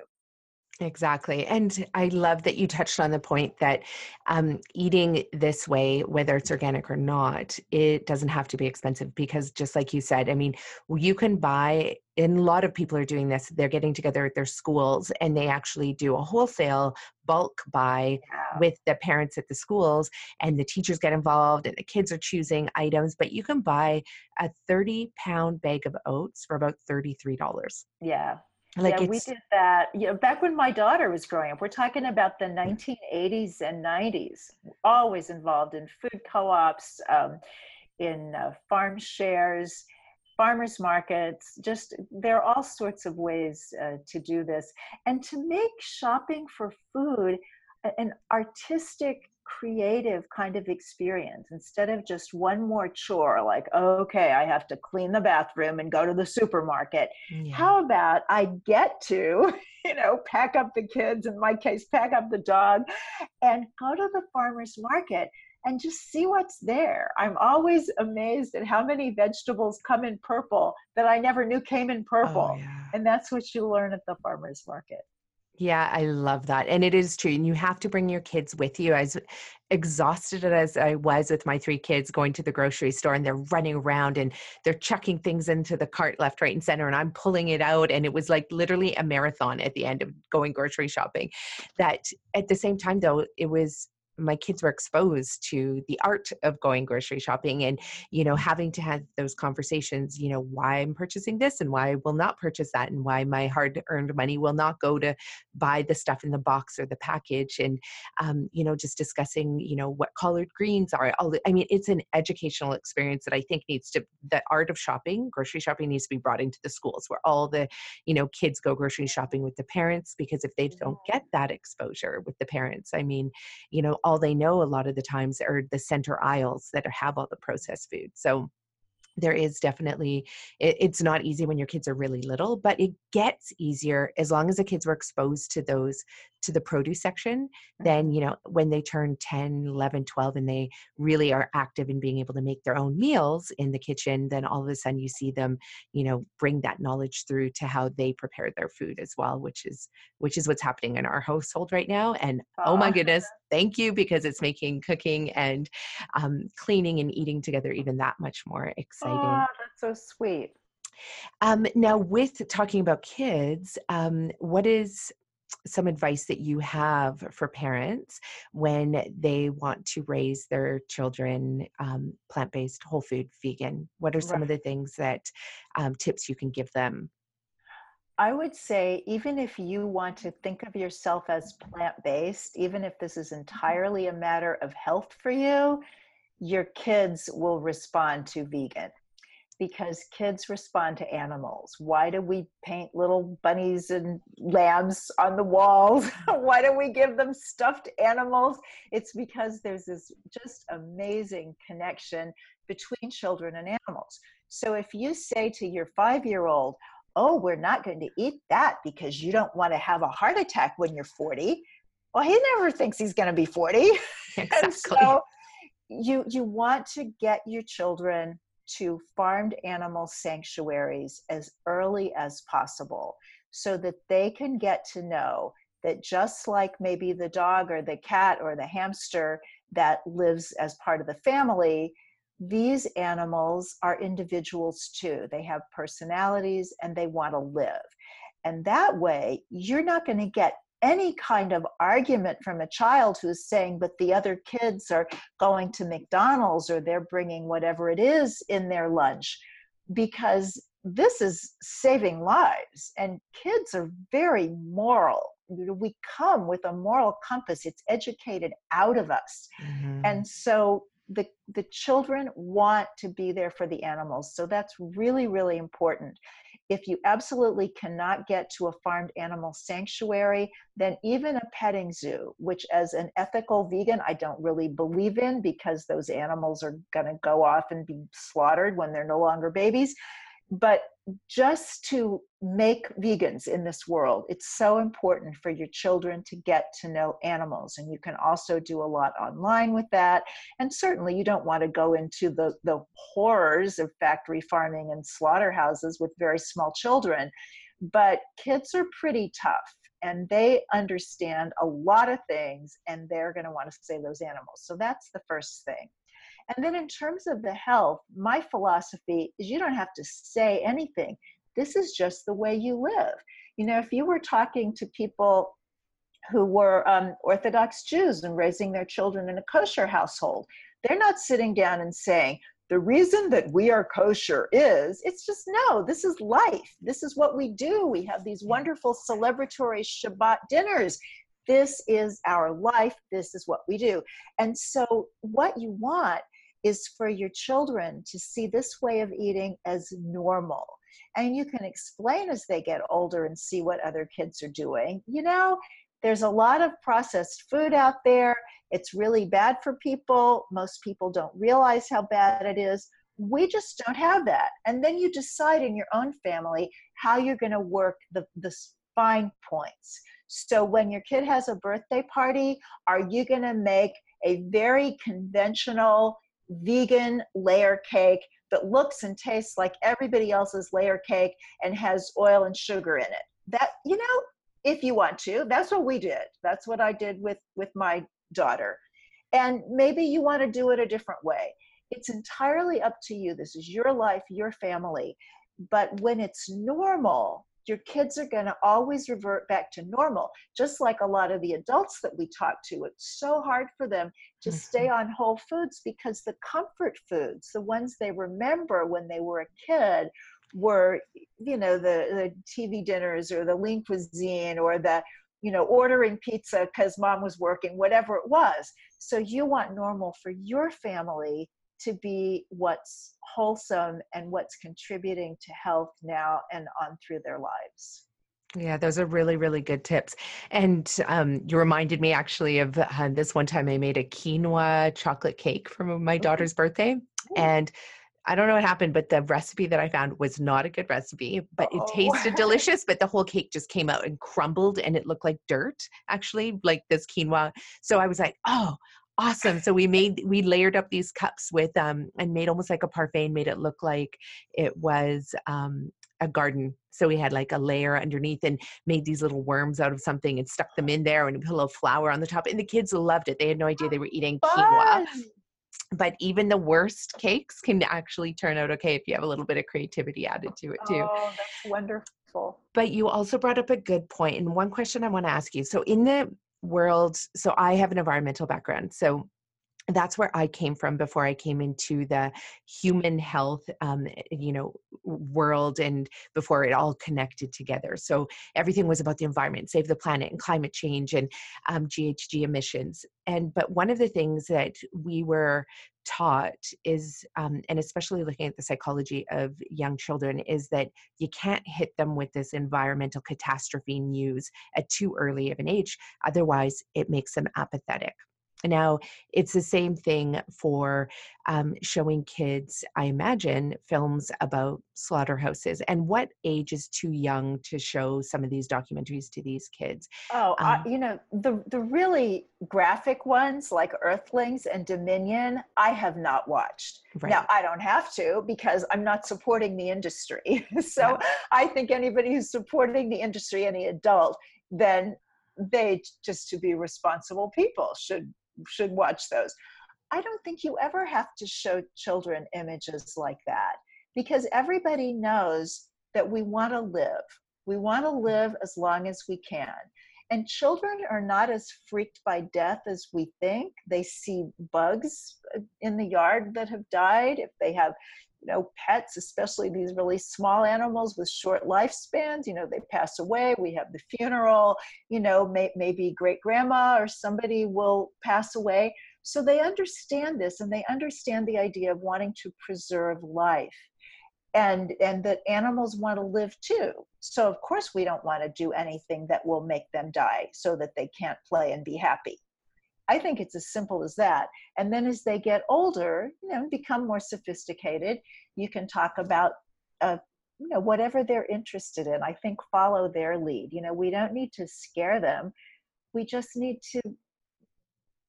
Exactly. And I love that you touched on the point that um, eating this way, whether it's organic or not, it doesn't have to be expensive because, just like you said, I mean, you can buy, and a lot of people are doing this, they're getting together at their schools and they actually do a wholesale bulk buy yeah. with the parents at the schools, and the teachers get involved and the kids are choosing items. But you can buy a 30 pound bag of oats for about $33. Yeah like yeah, we did that. Yeah, back when my daughter was growing up. We're talking about the 1980s and 90s. Always involved in food co-ops, um, in uh, farm shares, farmers markets. Just there are all sorts of ways uh, to do this, and to make shopping for food an artistic creative kind of experience. Instead of just one more chore like okay i have to clean the bathroom and go to the supermarket. Yeah. how about i get to you know pack up the kids in my case pack up the dog and go to the farmers market and just see what's there? I'm always amazed at how many vegetables come in purple that i never knew came in oh, purple. oh, yeah. and that's what you learn at the farmers market yeah, I love that. And it is true. And you have to bring your kids with you. As exhausted as I was with my three kids going to the grocery store and they're running around and they're chucking things into the cart left, right, and center. And I'm pulling it out. And it was like literally a marathon at the end of going grocery shopping. That at the same time, though, it was my kids were exposed to the art of going grocery shopping and you know having to have those conversations you know why i'm purchasing this and why i will not purchase that and why my hard earned money will not go to buy the stuff in the box or the package. And um, you know just discussing you know what colored greens are all i mean it's an educational experience that i think needs to the art of shopping grocery shopping needs to be brought into the schools where all the you know kids go grocery shopping with the parents because if they don't get that exposure with the parents i mean you know all they know a lot of the times are the center aisles that have all the processed food. So there is definitely it, it's not easy when your kids are really little but it gets easier as long as the kids were exposed to those to the produce section then mm-hmm. you know when they turn 10 11 12 and they really are active in being able to make their own meals in the kitchen then all of a sudden you see them you know bring that knowledge through to how they prepare their food as well which is which is what's happening in our household right now and oh my goodness thank you because it's making cooking and um, cleaning and eating together even that much more exciting oh, that's so sweet. Um, now with talking about kids um, what is some advice that you have for parents when they want to raise their children um, plant-based whole food vegan? What are some right. of the things that um, tips you can give them? I would say even if you want to think of yourself as plant-based even if this is entirely a matter of health for you your kids will respond to vegan because kids respond to animals. Why do we paint little bunnies and lambs on the walls? Why do we give them stuffed animals? It's because there's this just amazing connection between children and animals. So if you say to your five year old, Oh, we're not going to eat that because you don't want to have a heart attack when you're 40. Well, he never thinks he's going to be 40. Exactly. and so you you want to get your children to farmed animal sanctuaries as early as possible so that they can get to know that just like maybe the dog or the cat or the hamster that lives as part of the family, these animals are individuals too. They have personalities and they want to live. And that way, you're not going to get any kind of argument from a child who's saying, but the other kids are going to McDonald's or they're bringing whatever it is in their lunch, because this is saving lives. And kids are very moral. We come with a moral compass, it's educated out of us. Mm-hmm. And so the the children want to be there for the animals so that's really really important. If you absolutely cannot get to a farmed animal sanctuary then even a petting zoo which as an ethical vegan i don't really believe in because those animals are going to go off and be slaughtered when they're no longer babies but just to make vegans in this world it's so important for your children to get to know animals and you can also do a lot online with that. And certainly you don't want to go into the the horrors of factory farming and slaughterhouses with very small children but kids are pretty tough and they understand a lot of things and they're going to want to save those animals. So that's the first thing and then, in terms of the health, my philosophy is you don't have to say anything. This is just the way you live. You know, if you were talking to people who were um, Orthodox Jews and raising their children in a kosher household, they're not sitting down and saying, the reason that we are kosher is it's just no this is life. This is what we do. We have these wonderful celebratory shabbat dinners. This is our life. This is what we do. And so what you want is for your children to see this way of eating as normal. And you can explain as they get older and see what other kids are doing. You know, there's a lot of processed food out there. It's really bad for people. Most people don't realize how bad it is. We just don't have that. And then you decide in your own family how you're going to work the, the fine points. So when your kid has a birthday party, are you going to make a very conventional vegan layer cake that looks and tastes like everybody else's layer cake and has oil and sugar in it. That, you know, if you want to, that's what we did. That's what I did with with my daughter. And maybe you want to do it a different way. It's entirely up to you. This is your life, your family. But when it's normal, your kids are going to always revert back to normal just like a lot of the adults that we talk to it's so hard for them to mm-hmm. stay on whole foods because the comfort foods the ones they remember when they were a kid were you know the, the tv dinners or the lean cuisine or the you know ordering pizza because mom was working whatever it was so you want normal for your family to be what's wholesome and what's contributing to health now and on through their lives. Yeah, those are really, really good tips. And um, you reminded me actually of uh, this one time I made a quinoa chocolate cake for my daughter's birthday. And I don't know what happened, but the recipe that I found was not a good recipe, but it oh. tasted delicious. But the whole cake just came out and crumbled and it looked like dirt, actually, like this quinoa. So I was like, oh, awesome so we made we layered up these cups with um and made almost like a parfait and made it look like it was um a garden. So we had like a layer underneath and made these little worms out of something and stuck them in there and put a little flour on the top and the kids loved it. They had no idea they were eating quinoa but even the worst cakes can actually turn out okay if you have a little bit of creativity added to it too. Oh that's wonderful. But you also brought up a good point and one question i want to ask you. So in the world so i have an environmental background so that's where i came from before i came into the human health um, you know world and before it all connected together. So everything was about the environment save the planet and climate change and um, ghg emissions. And but one of the things that we were taught is um, and especially looking at the psychology of young children is that you can't hit them with this environmental catastrophe news at too early of an age otherwise it makes them apathetic now, it's the same thing for um, showing kids, I imagine, films about slaughterhouses. And what age is too young to show some of these documentaries to these kids? Oh, um, you know, the, the really graphic ones like Earthlings and Dominion, I have not watched. Right. Now, I don't have to because I'm not supporting the industry. so yeah. I think anybody who's supporting the industry, any adult, then they just to be responsible people should should watch those. I don't think you ever have to show children images like that because everybody knows that we want to live. We want to live as long as we can. And children are not as freaked by death as we think. They see bugs in the yard that have died. If they have you know pets especially these really small animals with short lifespans you know they pass away we have the funeral you know may, maybe great grandma or somebody will pass away. So they understand this and they understand the idea of wanting to preserve life. And and that animals want to live too. So of course we don't want to do anything that will make them die so that they can't play and be happy I think it's as simple as that. And then as they get older, you know, become more sophisticated, you can talk about, uh, you know, whatever they're interested in. I think follow their lead. You know, we don't need to scare them. We just need to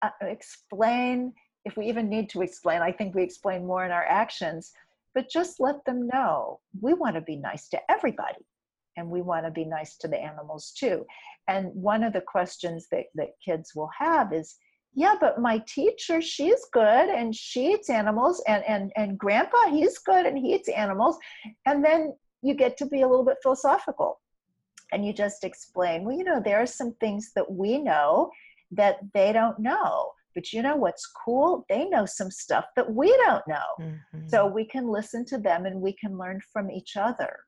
uh, explain, if we even need to explain, I think we explain more in our actions, but just let them know we want to be nice to everybody and we want to be nice to the animals too. And one of the questions that, that kids will have is, yeah but my teacher she's good and she eats animals and and and grandpa he's good and he eats animals. And then you get to be a little bit philosophical and you just explain well you know there are some things that we know that they don't know but you know what's cool? They know some stuff that we don't know. Mm-hmm. so we can listen to them and we can learn from each other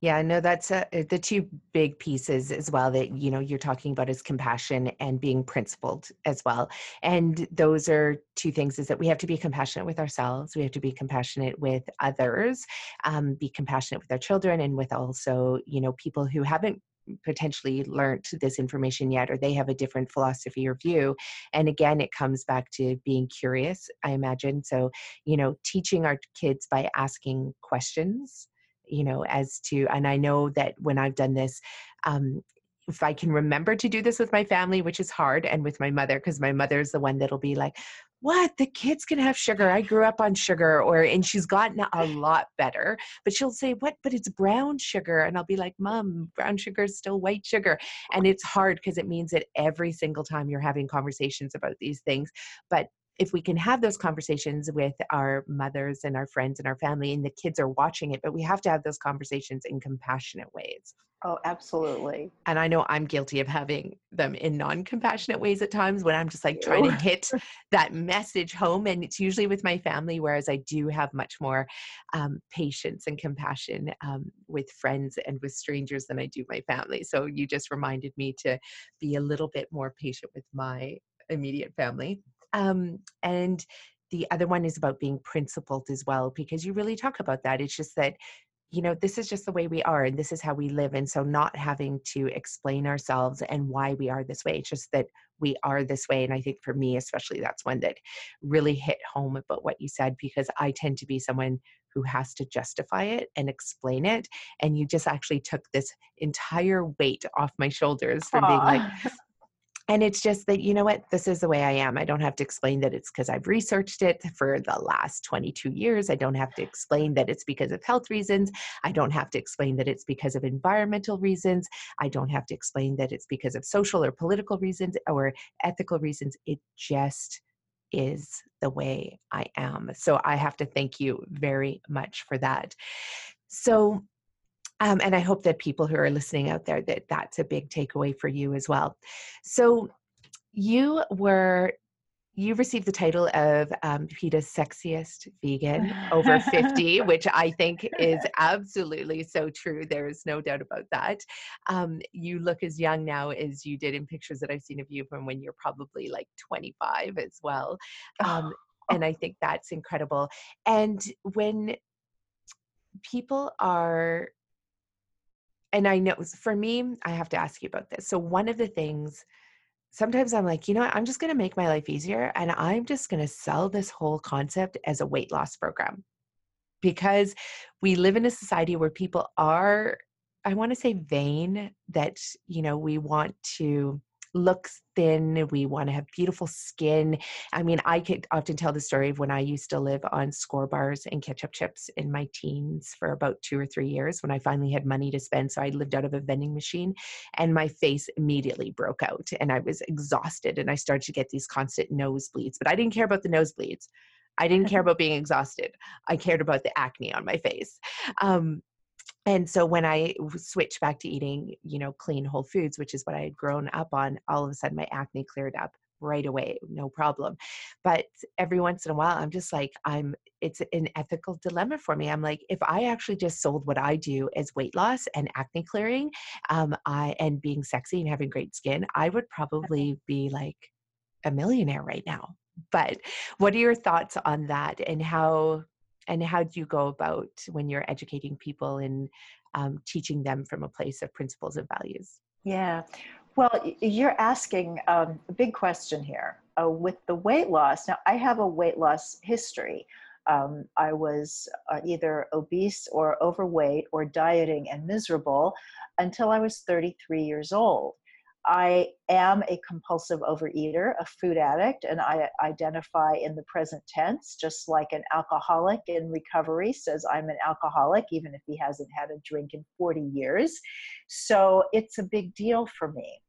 yeah, no, that's uh, the two big pieces as well that you know you're talking about is compassion and being principled as well. And those are two things: is that we have to be compassionate with ourselves, we have to be compassionate with others, um, be compassionate with our children, and with also you know people who haven't potentially learned this information yet or they have a different philosophy or view and again it comes back to being curious i imagine so you know teaching our kids by asking questions you know, as to, and I know that when I've done this, um, if I can remember to do this with my family, which is hard, and with my mother, because my mother is the one that'll be like, what? The kids can have sugar. I grew up on sugar or and she's gotten a lot better but she'll say what? But it's brown sugar and i'll be like mom brown sugar is still white sugar and it's hard because it means that every single time you're having conversations about these things but if we can have those conversations with our mothers and our friends and our family and the kids are watching it but we have to have those conversations in compassionate ways. Oh absolutely. And i know i'm guilty of having them in non-compassionate ways at times when i'm just like trying to hit that message home and it's usually with my family whereas i do have much more um, patience and compassion um, with friends and with strangers than i do my family. So you just reminded me to be a little bit more patient with my immediate family um, and the other one is about being principled as well, because you really talk about that. It's just that, you know, this is just the way we are and this is how we live. And so not having to explain ourselves and why we are this way, it's just that we are this way. And I think for me, especially, that's one that really hit home about what you said, because I tend to be someone who has to justify it and explain it. And you just actually took this entire weight off my shoulders from Aww. being like, and it's just that you know what? This is the way i am. I don't have to explain that it's because i've researched it for the last 22 years. I don't have to explain that it's because of health reasons. I don't have to explain that it's because of environmental reasons. I don't have to explain that it's because of social or political reasons or ethical reasons. It just is the way i am. So i have to thank you very much for that. So um, and I hope that people who are listening out there that that's a big takeaway for you as well. So you were you received the title of um, PETA's sexiest vegan over 50, which I think is absolutely so true. There is no doubt about that. Um, you look as young now as you did in pictures that I've seen of you from when you're probably like 25 as well. Um, and I think that's incredible. And when people are and I know for me, I have to ask you about this. So, one of the things, sometimes I'm like, you know what, I'm just going to make my life easier and I'm just going to sell this whole concept as a weight loss program because we live in a society where people are, I want to say, vain that, you know, we want to look thin. We want to have beautiful skin. I mean, I could often tell the story of when I used to live on Skor bars and ketchup chips in my teens for about two or three years when I finally had money to spend. So I lived out of a vending machine and my face immediately broke out and I was exhausted and I started to get these constant nosebleeds. But I didn't care about the nosebleeds. I didn't care about being exhausted. I cared about the acne on my face. Um, and so when I switched back to eating, you know, clean whole foods, which is what I had grown up on, all of a sudden my acne cleared up right away, no problem. But every once in a while, I'm just like, I'm, it's an ethical dilemma for me. I'm like, if I actually just sold what I do as weight loss and acne clearing, um, I, and being sexy and having great skin, I would probably be like a millionaire right now. But what are your thoughts on that and how and how do you go about when you're educating people and um, teaching them from a place of principles and values? Yeah. Well you're asking um, a big question here uh, with the weight loss. Now i have a weight loss history. Um, i was uh, either obese or overweight or dieting and miserable until i was 33 years old I am a compulsive overeater, a food addict, and I identify in the present tense, just like an alcoholic in recovery says, I'm an alcoholic, even if he hasn't had a drink in 40 years. So it's a big deal for me.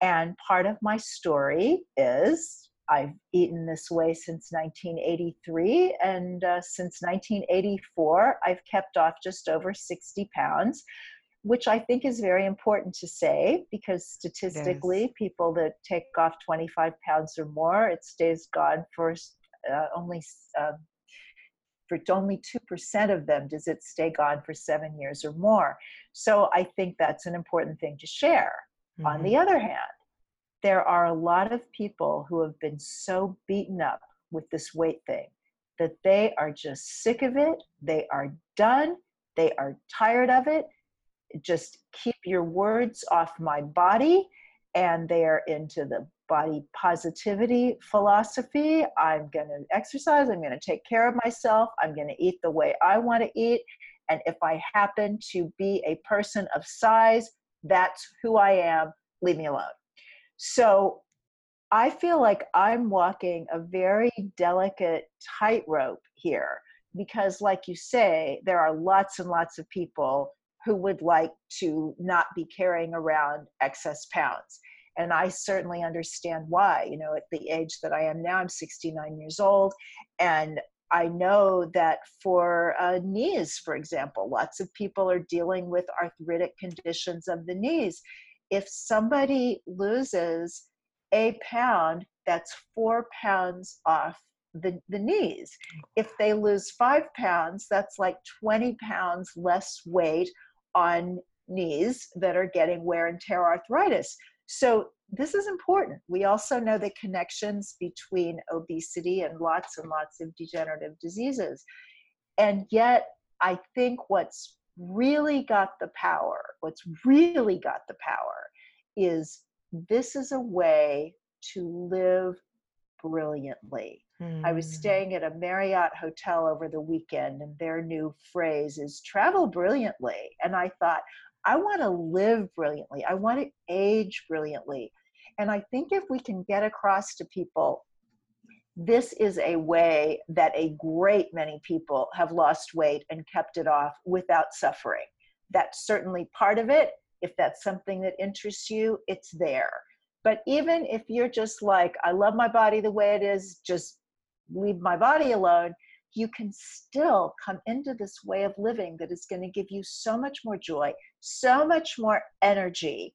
And part of my story is I've eaten this way since 1983, and uh, since 1984, I've kept off just over 60 pounds which I think is very important to say because statistically, people that take off 25 pounds or more, it stays gone for uh, only uh, for only 2% of them does it stay gone for seven years or more. So I think that's an important thing to share. Mm-hmm. On the mm-hmm. other hand, there are a lot of people who have been so beaten up with this weight thing that they are just sick of it. They are done. They are tired of it just keep your words off my body and they are into the body positivity philosophy. I'm going to exercise i'm going to take care of myself i'm going to eat the way i want to eat and if i happen to be a person of size that's who i am leave me alone. So i feel like i'm walking a very delicate tightrope here because like you say there are lots and lots of people who would like to not be carrying around excess pounds. And I certainly understand why. You know, at the age that I am now, I'm 69 years old, and I know that for uh, knees, for example, lots of people are dealing with arthritic conditions of the knees. If somebody loses a pound, that's four pounds off the, the knees. If they lose five pounds, that's like 20 pounds less weight on knees that are getting wear and tear arthritis. So this is important. We also know the connections between obesity and lots and lots of degenerative diseases. And yet, I think what's really got the power, what's really got the power, is this is a way to live brilliantly. Mm. I was hmm. staying at a Marriott hotel over the weekend, and their new phrase is travel brilliantly. And I thought, I want to live brilliantly, I want to age brilliantly. And I think if we can get across to people, this is a way that a great many people have lost weight and kept it off without suffering. That's certainly part of it. If that's something that interests you, it's there. But even if you're just like, I love my body the way it is, just leave my body alone, you can still come into this way of living that is going to give you so much more joy, so much more energy,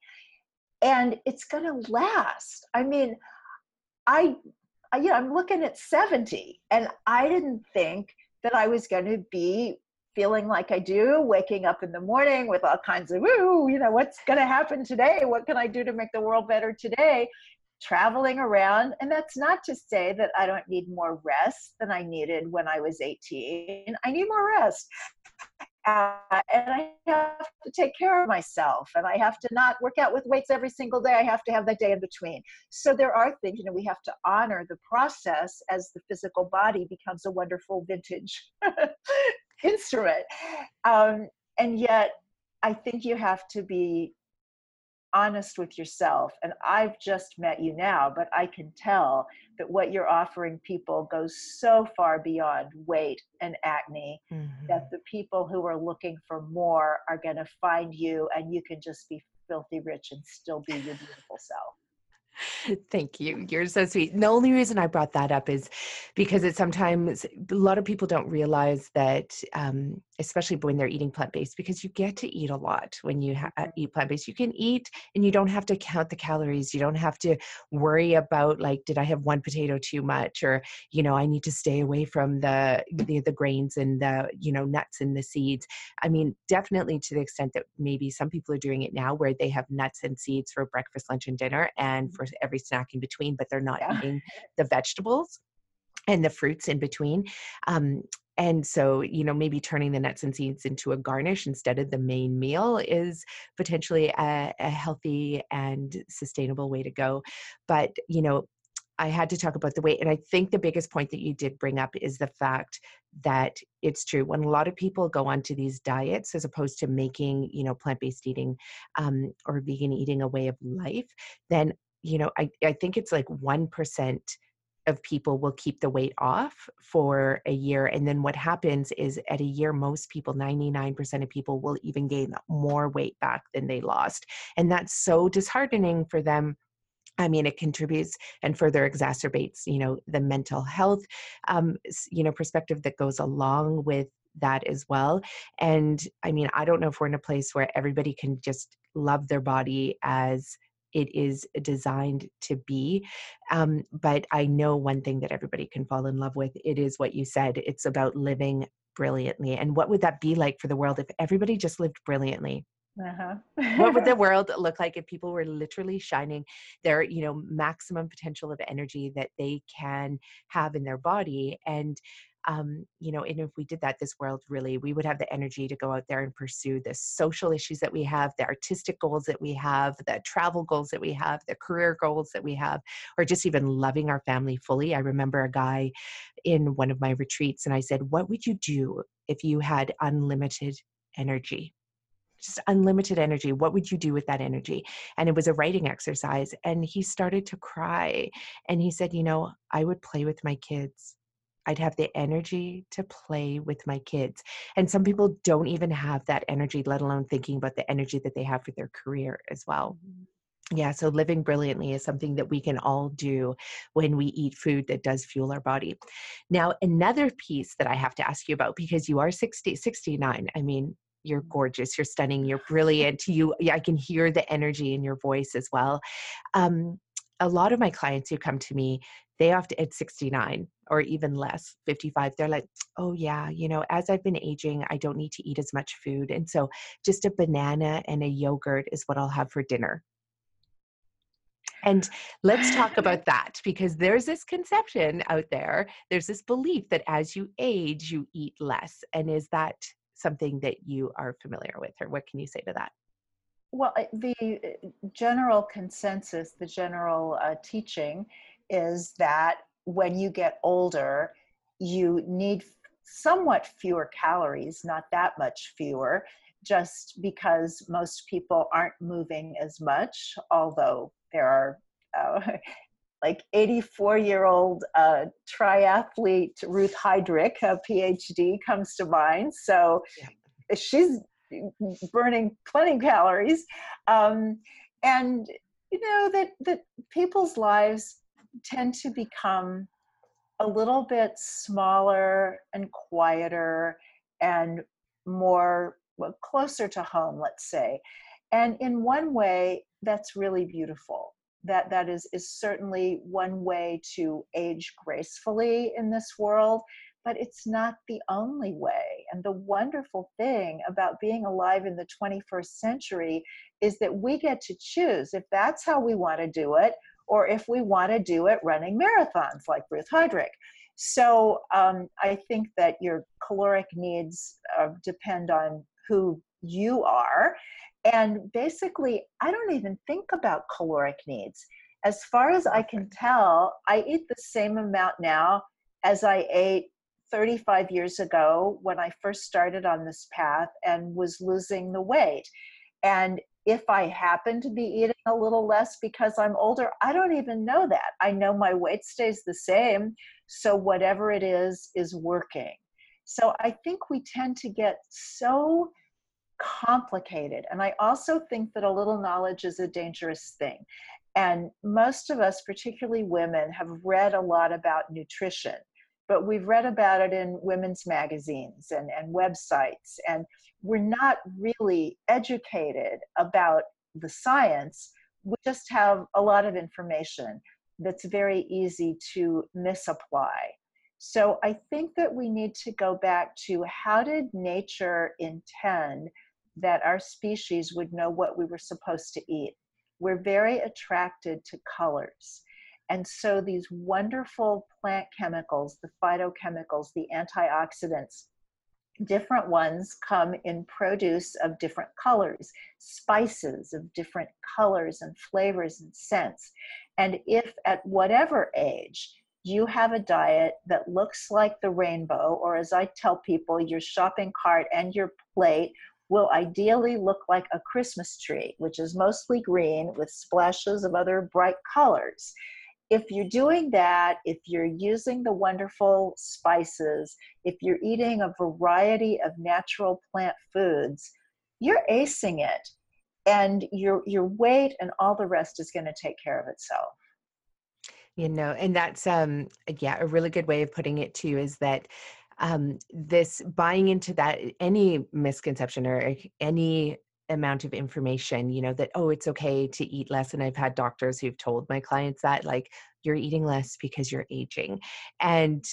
and it's going to last. I mean, I, I you know, I'm looking at 70, and I didn't think that I was going to be feeling like I do, waking up in the morning with all kinds of, woo, you know, what's going to happen today? What can I do to make the world better today? Traveling around. And that's not to say that I don't need more rest than I needed when I was 18. I need more rest. Uh, and I have to take care of myself and I have to not work out with weights every single day. I have to have that day in between. So there are things, you know, we have to honor the process as the physical body becomes a wonderful vintage instrument. Um, and yet, I think you have to be honest with yourself and i've just met you now but i can tell that what you're offering people goes so far beyond weight and acne mm-hmm. that the people who are looking for more are going to find you and you can just be filthy rich and still be your beautiful self Thank you. You're so sweet. the only reason I brought that up is because it's sometimes a lot of people don't realize that, um, especially when they're eating plant based, because you get to eat a lot when you ha- uh, eat plant based. You can eat and you don't have to count the calories. You don't have to worry about like, did I have one potato too much, or you know, I need to stay away from the the, the grains and the you know nuts and the seeds. I mean, definitely to the extent that maybe some people are doing it now, where they have nuts and seeds for breakfast, lunch, and dinner, and for every snack in between, but they're not yeah. eating the vegetables and the fruits in between. Um, and so, you know, maybe turning the nuts and seeds into a garnish instead of the main meal is potentially a, a healthy and sustainable way to go. But, you know, I had to talk about the weight. And I think the biggest point that you did bring up is the fact that it's true. When a lot of people go onto these diets, as opposed to making, you know, plant based eating um, or vegan eating a way of life, then you know, I, I think it's like 1% of people will keep the weight off for a year. And then what happens is at a year, most people, 99% of people, will even gain more weight back than they lost. And that's so disheartening for them. I mean, it contributes and further exacerbates, you know, the mental health, um, you know, perspective that goes along with that as well. And I mean, I don't know if we're in a place where everybody can just love their body as it is designed to be. Um, but I know one thing that everybody can fall in love with. It is what you said. It's about living brilliantly. And what would that be like for the world if everybody just lived brilliantly? Uh-huh. what would the world look like if people were literally shining their you know maximum potential of energy that they can have in their body and um, you know, and if we did that, this world really, we would have the energy to go out there and pursue the social issues that we have, the artistic goals that we have, the travel goals that we have, the career goals that we have, or just even loving our family fully. I remember a guy in one of my retreats, and I said, What would you do if you had unlimited energy? just unlimited energy. What would you do with that energy? And it was a writing exercise. And he started to cry. And he said, You know, I would play with my kids. I'd have the energy to play with my kids. And some people don't even have that energy, let alone thinking about the energy that they have for their career as well. Mm-hmm. Yeah, so living brilliantly is something that we can all do when we eat food that does fuel our body. Now, another piece that I have to ask you about because you are 60, 69. I mean, you're mm-hmm. gorgeous, you're stunning, you're brilliant. You, I can hear the energy in your voice as well. Um, a lot of my clients who come to me, they often at 69 or even less, 55, they're like, oh yeah, you know, as I've been aging, I don't need to eat as much food. And so just a banana and a yogurt is what I'll have for dinner. And let's talk about that because there's this conception out there, there's this belief that as you age, you eat less. And is that something that you are familiar with, or what can you say to that? Well, the uh, general consensus, the general uh, teaching is that when you get older, you need somewhat fewer calories, not that much fewer, just because most people aren't moving as much, although there are. Uh, like 84 year old uh, triathlete Ruth Heidrich, a PhD, comes to mind. So yeah. she's burning plenty calories. Um, and you know that that people's lives tend to become a little bit smaller and quieter and more well, closer to home let's say and in one way that's really beautiful that that is is certainly one way to age gracefully in this world but it's not the only way. And the wonderful thing about being alive in the 21st century is that we get to choose if that's how we want to do it or if we want to do it running marathons like Ruth Heidrich. So um, I think that your caloric needs uh, depend on who you are. And basically, I don't even think about caloric needs. As far as I can tell, I eat the same amount now as I ate 35 years ago when I first started on this path and was losing the weight. And if I happen to be eating a little less because I'm older, I don't even know that. I know my weight stays the same. So whatever it is, is working. So I think we tend to get so complicated. And I also think that a little knowledge is a dangerous thing. And most of us, particularly women, have read a lot about nutrition, but we've read about it in women's magazines and, and websites. And we're not really educated about the science. We just have a lot of information that's very easy to misapply. So I think that we need to go back to how did nature intend that our species would know what we were supposed to eat? We're very attracted to colors. And so these wonderful plant chemicals, the phytochemicals, the antioxidants, different ones come in produce of different colors, spices of different colors and flavors and scents. And if at whatever age you have a diet that looks like the rainbow, or as I tell people, your shopping cart and your plate will ideally look like a Christmas tree, which is mostly green with splashes of other bright colors if you're doing that, if you're using the wonderful spices, if you're eating a variety of natural plant foods, you're acing it. And your your weight and all the rest is going to take care of itself. You know, and that's um yeah, a really good way of putting it too is that um this buying into that any misconception or any amount of information you know that oh it's okay to eat less and i've had doctors who've told my clients that like you're eating less because you're aging. And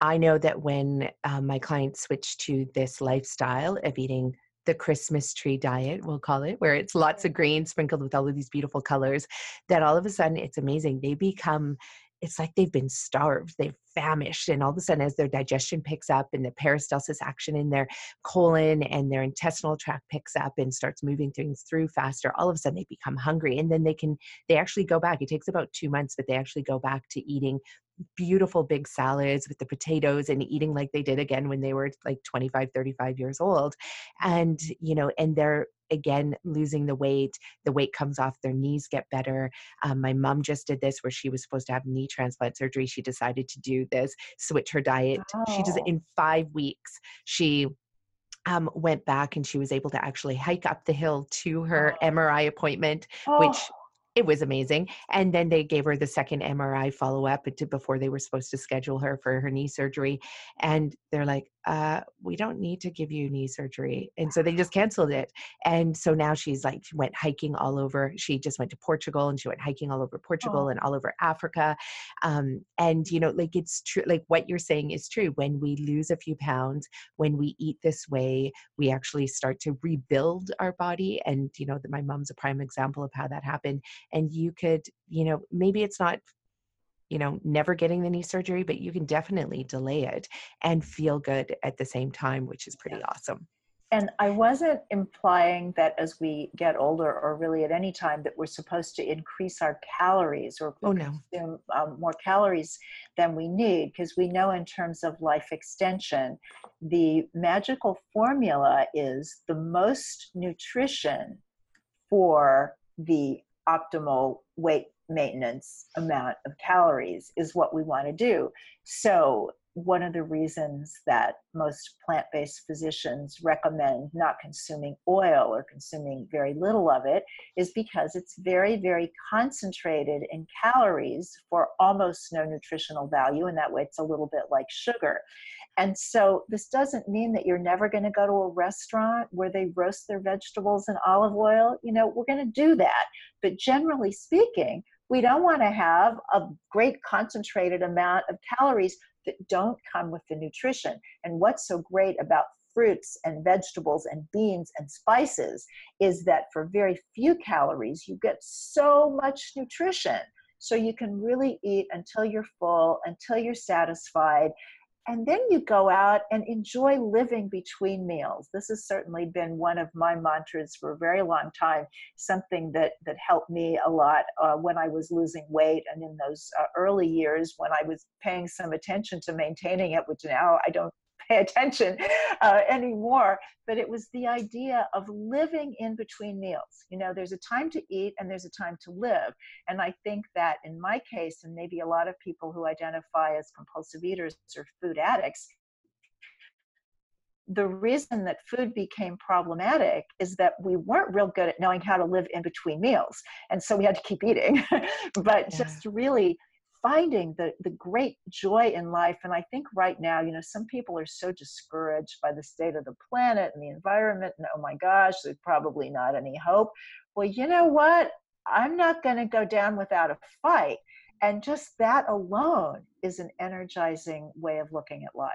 i know that when um, my clients switch to this lifestyle of eating the Christmas tree diet, we'll call it, where it's lots of green sprinkled with all of these beautiful colors, that all of a sudden it's amazing. They become it's like they've been starved, they've famished, and all of a sudden, as their digestion picks up and the peristalsis action in their colon and their intestinal tract picks up and starts moving things through faster, all of a sudden they become hungry, and then they can they actually go back. It takes about two months, but they actually go back to eating beautiful big salads with the potatoes and eating like they did again when they were like 25 35 years old. And you know and they're again losing the weight. The weight comes off their knees get better. Um, my mom just did this where she was supposed to have knee transplant surgery. She decided to do this switch her diet oh. she does it in five weeks she um, went back and she was able to actually hike up the hill to her oh. MRI appointment, oh. which it was amazing. And then they gave her the second MRI follow up before they were supposed to schedule her for her knee surgery. And they're like, uh, we don't need to give you knee surgery. And so they just canceled it. And so now she's like, she went hiking all over. She just went to Portugal and she went hiking all over Portugal oh. and all over Africa. Um, and, you know, like it's true, like what you're saying is true. When we lose a few pounds, when we eat this way, we actually start to rebuild our body. And, you know, my mom's a prime example of how that happened. And you could, you know, maybe it's not you know, never getting the knee surgery, but you can definitely delay it and feel good at the same time, which is pretty awesome. And I wasn't implying that as we get older, or really at any time, that we're supposed to increase our calories or oh, no. consume um, more calories than we need, because we know in terms of life extension, the magical formula is the most nutrition for the optimal weight maintenance amount of calories is what we want to do. So, one of the reasons that most plant based physicians recommend not consuming oil or consuming very little of it is because it's very, very concentrated in calories for almost no nutritional value. And that way, it's a little bit like sugar. And so, this doesn't mean that you're never going to go to a restaurant where they roast their vegetables in olive oil. You know, we're going to do that. But generally speaking, we don't want to have a great concentrated amount of calories that don't come with the nutrition. And what's so great about fruits and vegetables and beans and spices is that for very few calories, you get so much nutrition. So you can really eat until you're full, until you're satisfied, and then you go out and enjoy living between meals. This has certainly been one of my mantras for a very long time something that that helped me a lot uh, when i was losing weight and in those uh, early years when i was paying some attention to maintaining it which now i don't pay attention uh, anymore. But it was the idea of living in between meals. You know, there's a time to eat and there's a time to live. And I think that in my case, and maybe a lot of people who identify as compulsive eaters or food addicts, the reason that food became problematic is that we weren't real good at knowing how to live in between meals. And so we had to keep eating. but yeah. just really finding the, the great joy in life. And I think right now, you know, some people are so discouraged by the state of the planet and the environment. And oh my gosh, there's probably not any hope. Well, you know what? I'm not going to go down without a fight. And just that alone is an energizing way of looking at life.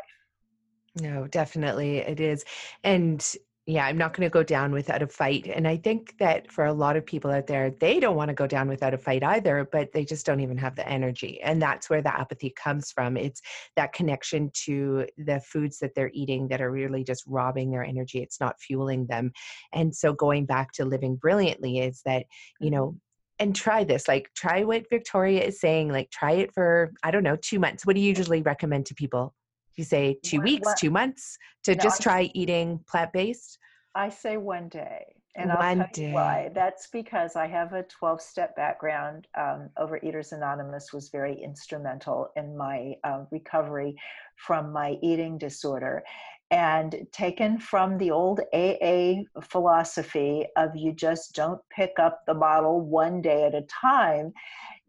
No, definitely it is. And yeah, I'm not going to go down without a fight. And I think that for a lot of people out there, they don't want to go down without a fight either, but they just don't even have the energy. And that's where the apathy comes from. It's that connection to the foods that they're eating that are really just robbing their energy. It's not fueling them. And so going back to living brilliantly is that, you mm-hmm. know, and try this like try what victoria is saying like try it for i don't know two months what do you usually recommend to people you say two what, weeks, what? two months to no, just try eating plant based? I say one day. And one I'll tell day. you why. That's because I have a 12 step background. Um, Overeaters Anonymous was very instrumental in my uh, recovery from my eating disorder. And taken from the old AA philosophy of you just don't pick up the bottle one day at a time,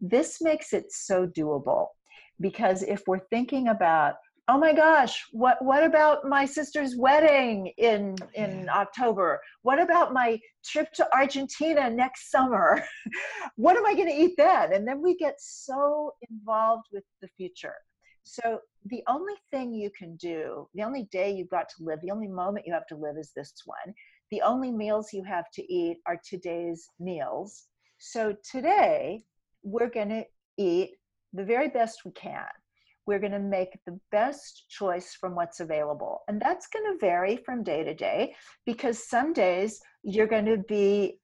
this makes it so doable. Because if we're thinking about oh my gosh what what about my sister's wedding in in yeah. october? What about my trip to argentina next summer? What am i going to eat then? And then we get so involved with the future. So the only thing you can do the only day you've got to live the only moment you have to live is this one. The only meals you have to eat are today's meals. So today we're going to eat the very best we can we're going to make the best choice from what's available. And that's going to vary from day to day because some days you're going to be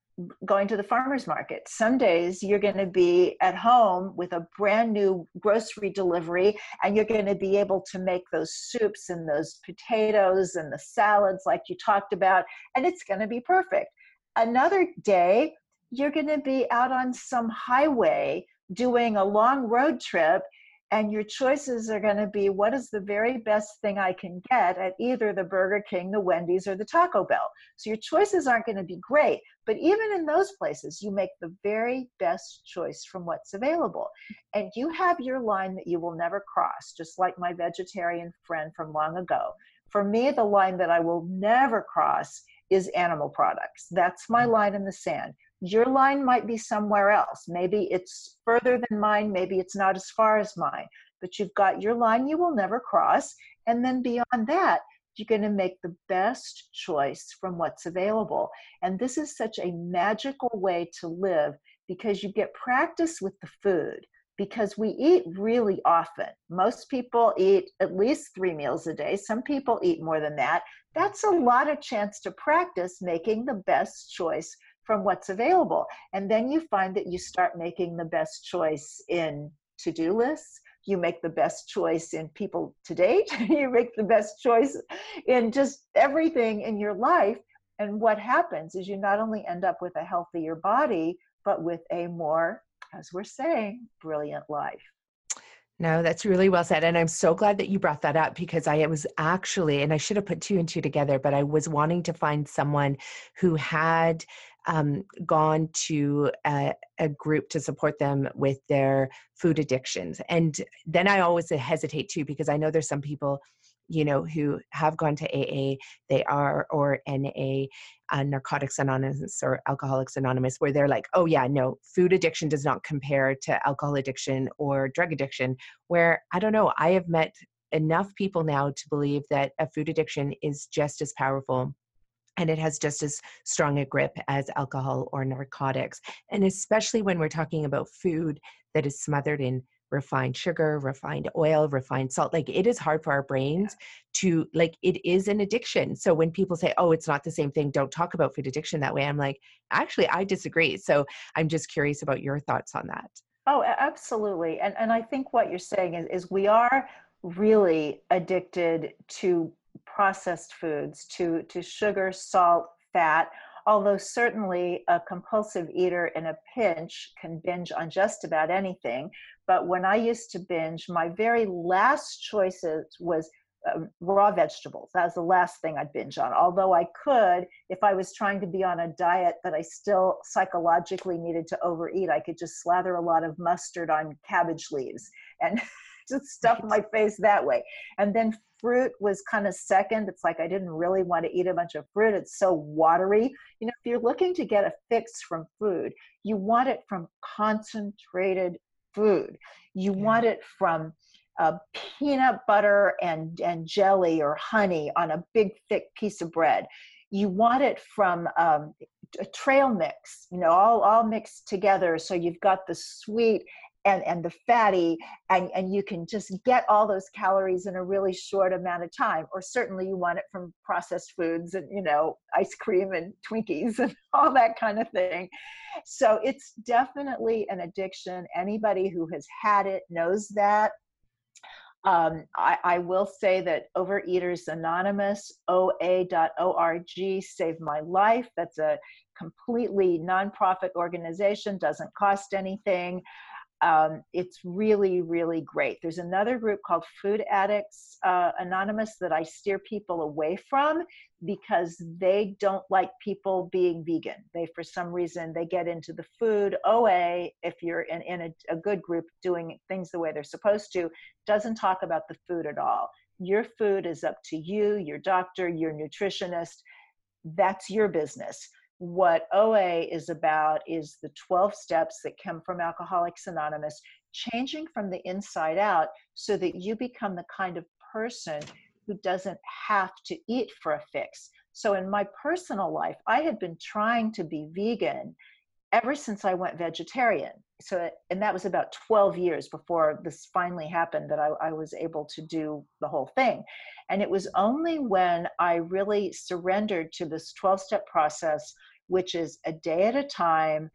going to the farmer's market. Some days you're going to be at home with a brand new grocery delivery and you're going to be able to make those soups and those potatoes and the salads like you talked about, and it's going to be perfect. Another day, you're going to be out on some highway doing a long road trip and your choices are going to be what is the very best thing I can get at either the Burger King, the Wendy's, or the Taco Bell. So your choices aren't going to be great, but even in those places, you make the very best choice from what's available. And you have your line that you will never cross, just like my vegetarian friend from long ago. For me, the line that I will never cross is animal products. That's my mm. line in the sand your line might be somewhere else. Maybe it's further than mine, maybe it's not as far as mine, but you've got your line you will never cross. And then beyond that, you're going to make the best choice from what's available. And this is such a magical way to live because you get practice with the food because we eat really often. Most people eat at least three meals a day. Some people eat more than that. That's a lot of chance to practice making the best choice from what's available. And then you find that you start making the best choice in to do lists. You make the best choice in people to date. you make the best choice in just everything in your life. And what happens is you not only end up with a healthier body, but with a more, as we're saying, brilliant life. No, that's really well said. And I'm so glad that you brought that up because I was actually, and I should have put two and two together, but I was wanting to find someone who had um, gone to a, a, group to support them with their food addictions. And then I always hesitate too because I know there's some people, you know, who have gone to AA, they are, or NA, uh, Narcotics Anonymous or Alcoholics Anonymous, where they're like, oh, yeah, no, food addiction does not compare to alcohol addiction or drug addiction. Where I don't know, I have met enough people now to believe that a food addiction is just as powerful and it has just as strong a grip as alcohol or narcotics. And especially when we're talking about food that is smothered in refined sugar, refined oil, refined salt. Like it is hard for our brains to, like, it is an addiction. So when people say, oh, it's not the same thing, don't talk about food addiction that way, I'm like, actually, I disagree. So I'm just curious about your thoughts on that. Oh, absolutely. And, and I think what you're saying is, is we are really addicted to processed foods, to, to sugar, salt, fat, although certainly a compulsive eater in a pinch can binge on just about anything. But when I used to binge, my very last choices was uh, raw vegetables. That was the last thing I'd binge on. Although I could, if I was trying to be on a diet that I still psychologically needed to overeat, I could just slather a lot of mustard on cabbage leaves and just stuff my face that way. And then fruit was kind of second. It's like I didn't really want to eat a bunch of fruit. It's so watery. You know, if you're looking to get a fix from food, you want it from concentrated food. You yeah. want it from uh, peanut butter and, and jelly or honey on a big thick piece of bread. You want it from um, a trail mix, you know, all, all mixed together. So you've got the sweet and, and the fatty, and, and you can just get all those calories in a really short amount of time. Or certainly you want it from processed foods and, you know, ice cream and Twinkies and all that kind of thing. So it's definitely an addiction. Anybody who has had it knows that. Um, I, I, will say that Overeaters Anonymous, OA.org, saved my life. That's a completely nonprofit organization, doesn't cost anything um, it's really, really great. There's another group called Food Addicts uh, Anonymous that I steer people away from because they don't like people being vegan. They, for some reason, they get into the food. OA, if you're in, in a, a good group doing things the way they're supposed to, doesn't talk about the food at all. Your food is up to you, your doctor, your nutritionist. That's your business what OA is about is the 12 steps that come from Alcoholics Anonymous, changing from the inside out so that you become the kind of person who doesn't have to eat for a fix. So, in my personal life, I had been trying to be vegan ever since I went vegetarian. So, uh, and that was about 12 years before this finally happened that I, I was able to do the whole thing. And it was only when I really surrendered to this 12 step process, which is a day at a time,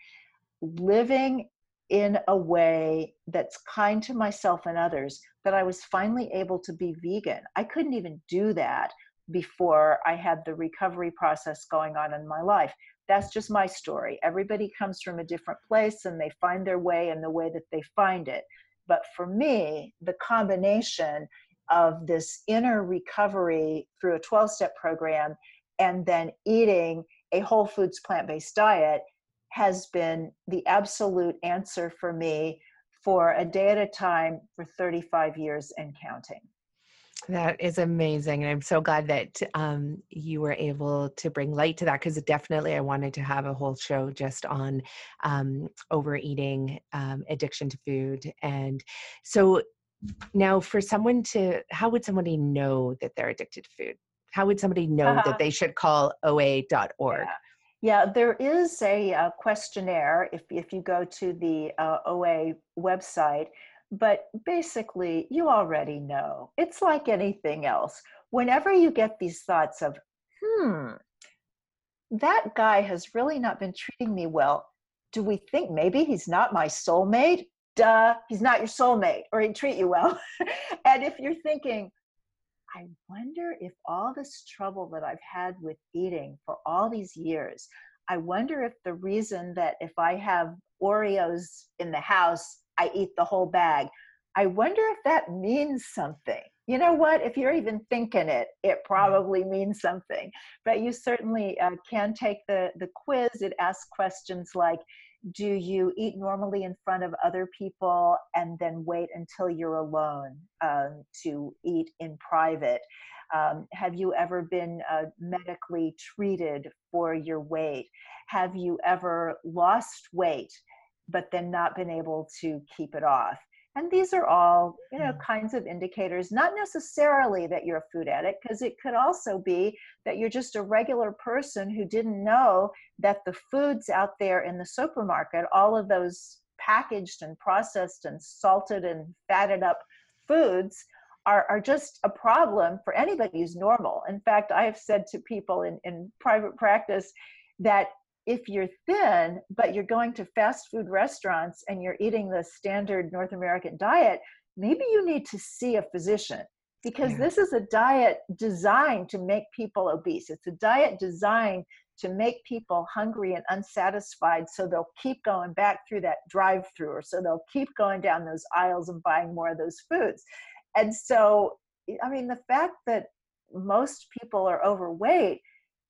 living in a way that's kind to myself and others, that I was finally able to be vegan. I couldn't even do that before I had the recovery process going on in my life. That's just my story. Everybody comes from a different place and they find their way in the way that they find it. But for me, the combination of this inner recovery through a 12 step program and then eating a whole foods plant based diet has been the absolute answer for me for a day at a time for 35 years and counting. That is amazing. And I'm so glad that um, you were able to bring light to that because definitely I wanted to have a whole show just on um, overeating, um, addiction to food. And so now, for someone to, how would somebody know that they're addicted to food? How would somebody know uh-huh. that they should call OA.org? Yeah. Yeah, there is a, a, uh, questionnaire if, if you go to the uh, OA website, but basically, you already know. It's like anything else. Whenever you get these thoughts of, hmm, that guy has really not been treating me well, do we think maybe he's not my soulmate? duh, he's not your soulmate or he'd treat you well. and if you're thinking, I wonder if all this trouble that I've had with eating for all these years, I wonder if the reason that if I have Oreos in the house, I eat the whole bag. I wonder if that means something. You know what? If you're even thinking it, it probably means something. But you certainly uh, can take the, the quiz. It asks questions like do you eat normally in front of other people and then wait until you're alone um, to eat in private? Um, have you ever been uh, medically treated for your weight? Have you ever lost weight but then not been able to keep it off? And these are all, you know, mm. kinds of indicators, not necessarily that you're a food addict, because it could also be that you're just a regular person who didn't know that the foods out there in the supermarket, all of those packaged and processed and salted and fatted up foods are, are just a problem for anybody who's normal. In fact, I have said to people in, in private practice that if you're thin, but you're going to fast food restaurants and you're eating the standard North American diet, maybe you need to see a physician because Yeah. this is a diet designed to make people obese. It's a diet designed to make people hungry and unsatisfied so they'll keep going back through that drive through or so they'll keep going down those aisles and buying more of those foods. And so, I mean, the fact that most people are overweight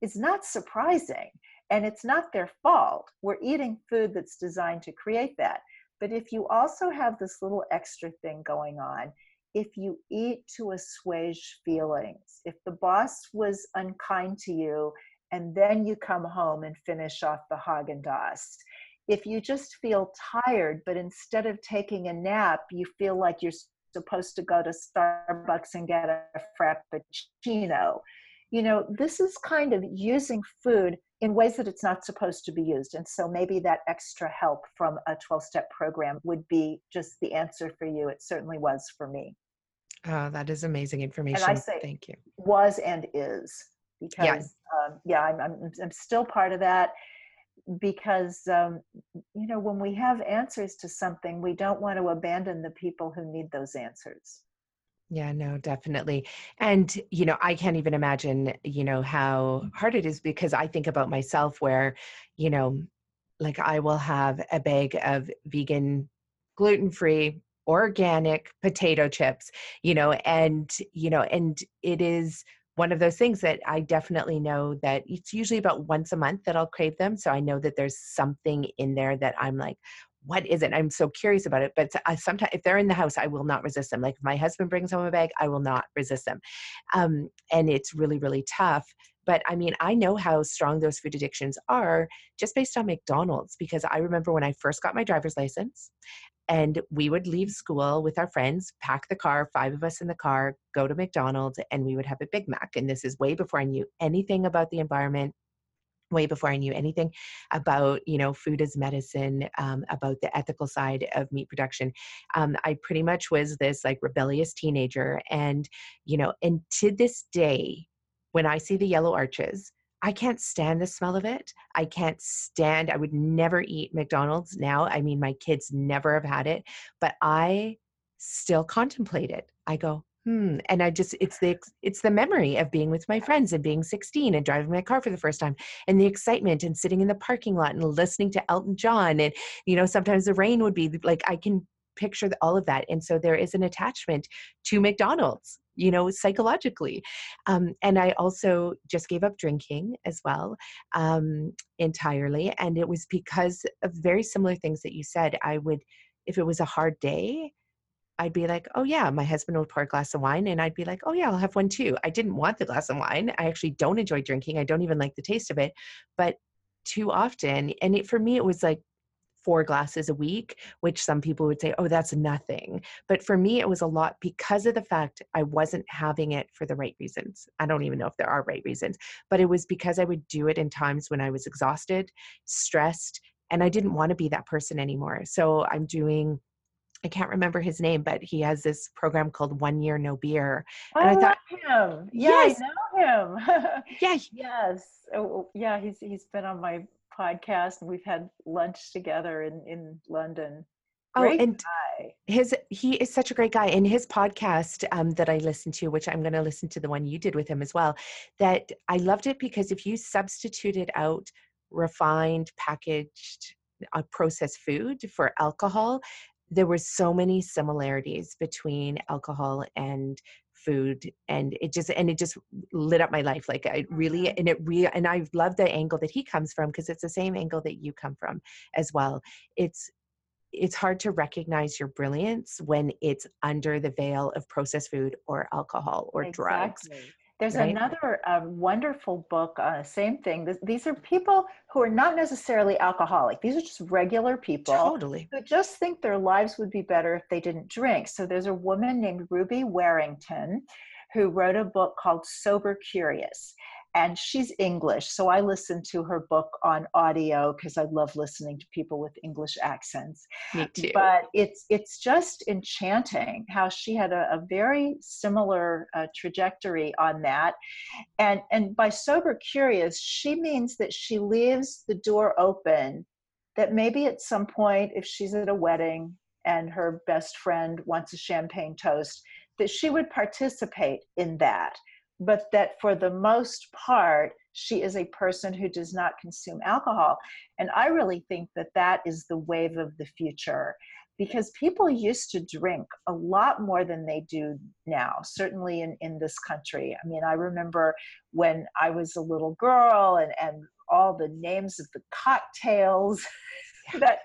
is not surprising and it's not their fault. We're eating food that's designed to create that. But if you also have this little extra thing going on, if you eat to assuage feelings, if the boss was unkind to you and then you come home and finish off the Haagen Dazs, if you just feel tired, but instead of taking a nap, you feel like you're supposed to go to Starbucks and get a frappuccino, you know, this is kind of using food in ways that it's not supposed to be used. And so maybe that extra help from a 12 step program would be just the answer for you. It certainly was for me. Oh, that is amazing information. say- Thank you. Was and is because um, yeah, I'm, I'm I'm still part of that because um, you know when we have answers to something, we don't want to abandon the people who need those answers. Yeah, no, definitely. And, you know, I can't even imagine, you know, how hard it is because I think about myself where, you know, like I will have a bag of vegan, gluten free, organic potato chips, you know, and, you know, and it is one of those things that I definitely know that it's usually about once a month that I'll crave them. So I know that there's something in there that I'm like, what is it? I'm so curious about it. But I sometimes, if they're in the house, I will not resist them. Like if my husband brings home a bag, I will not resist them. Um, and it's really, really tough. But I mean, I know how strong those food addictions are just based on McDonald's because I remember when I first got my driver's license and we would leave school with our friends, pack the car, five of us in the car, go to McDonald's, and we would have a Big Mac. And this is way before I knew anything about the environment way before I knew anything about, you know, food as medicine, um, about the ethical side of meat production. Um, I pretty much was this like rebellious teenager. And, you know, and to this day, when I see the yellow arches, I can't stand the smell of it. I can't stand, I would never eat McDonald's now. I mean, my kids never have had it, but I still contemplate it. I go, hmm and i just it's the it's the memory of being with my friends and being 16 and driving my car for the first time and the excitement and sitting in the parking lot and listening to elton john and you know sometimes the rain would be like i can picture all of that and so there is an attachment to mcdonald's you know psychologically um, and i also just gave up drinking as well um, entirely and it was because of very similar things that you said i would if it was a hard day I'd be like, oh yeah, my husband would pour a glass of wine and I'd be like, oh yeah, I'll have one too. I didn't want the glass of wine. I actually don't enjoy drinking. I don't even like the taste of it. But too often, and it, for me, it was like four glasses a week, which some people would say, oh, that's nothing. But for me, it was a lot because of the fact I wasn't having it for the right reasons. I don't even know if there are right reasons, but it was because I would do it in times when I was exhausted, stressed, and I didn't want to be that person anymore. So I'm doing I can't remember his name, but he has this program called One Year No Beer. And I, I thought him. Yeah, yes. I know him. yeah. Yes. Oh, yeah, he's he's been on my podcast and we've had lunch together in in London. Great oh, and guy. his he is such a great guy. In his podcast um, that I listened to, which I'm going to listen to the one you did with him as well, that I loved it because if you substituted out refined, packaged, uh, processed food for alcohol, there were so many similarities between alcohol and food and it just and it just lit up my life like i really Mm-hmm. and it really and i love the angle that he comes from because it's the same angle that you come from as well it's it's hard to recognize your brilliance when it's under the veil of processed food or alcohol or exactly. drugs there's right? another uh, wonderful book, uh, same thing. This, these are people who are not necessarily alcoholic. These are just regular people totally. who just think their lives would be better if they didn't drink. So there's a woman named Ruby Warrington who wrote a book called Sober Curious and she's English. So I listen to her book on audio because I love listening to people with English accents. Me too. But it's it's just enchanting how she had a, a very similar uh, trajectory on that. And and by sober curious, she means that she leaves the door open that maybe at some point if she's at a wedding and her best friend wants a champagne toast that she would participate in that, but that for the most part, she is a person who does not consume alcohol. And I really think that that is the wave of the future because people used to drink a lot more than they do now, certainly in, in this country. I mean, I remember when I was a little girl and, and all the names of the cocktails that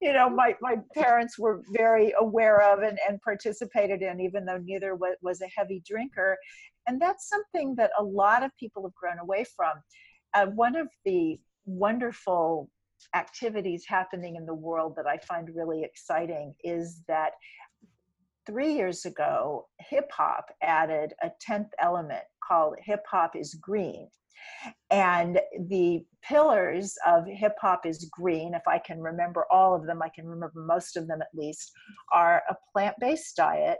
you know my, my parents were very aware of and, and participated in even though neither was, was a heavy drinker and that's something that a lot of people have grown away from. Uh, one of the wonderful activities happening in the world that i find really exciting is that three years ago hip hop added a 10th element called hip hop is green. And the pillars of hip hop is green, if I can remember all of them, I can remember most of them at least, are a plant based diet,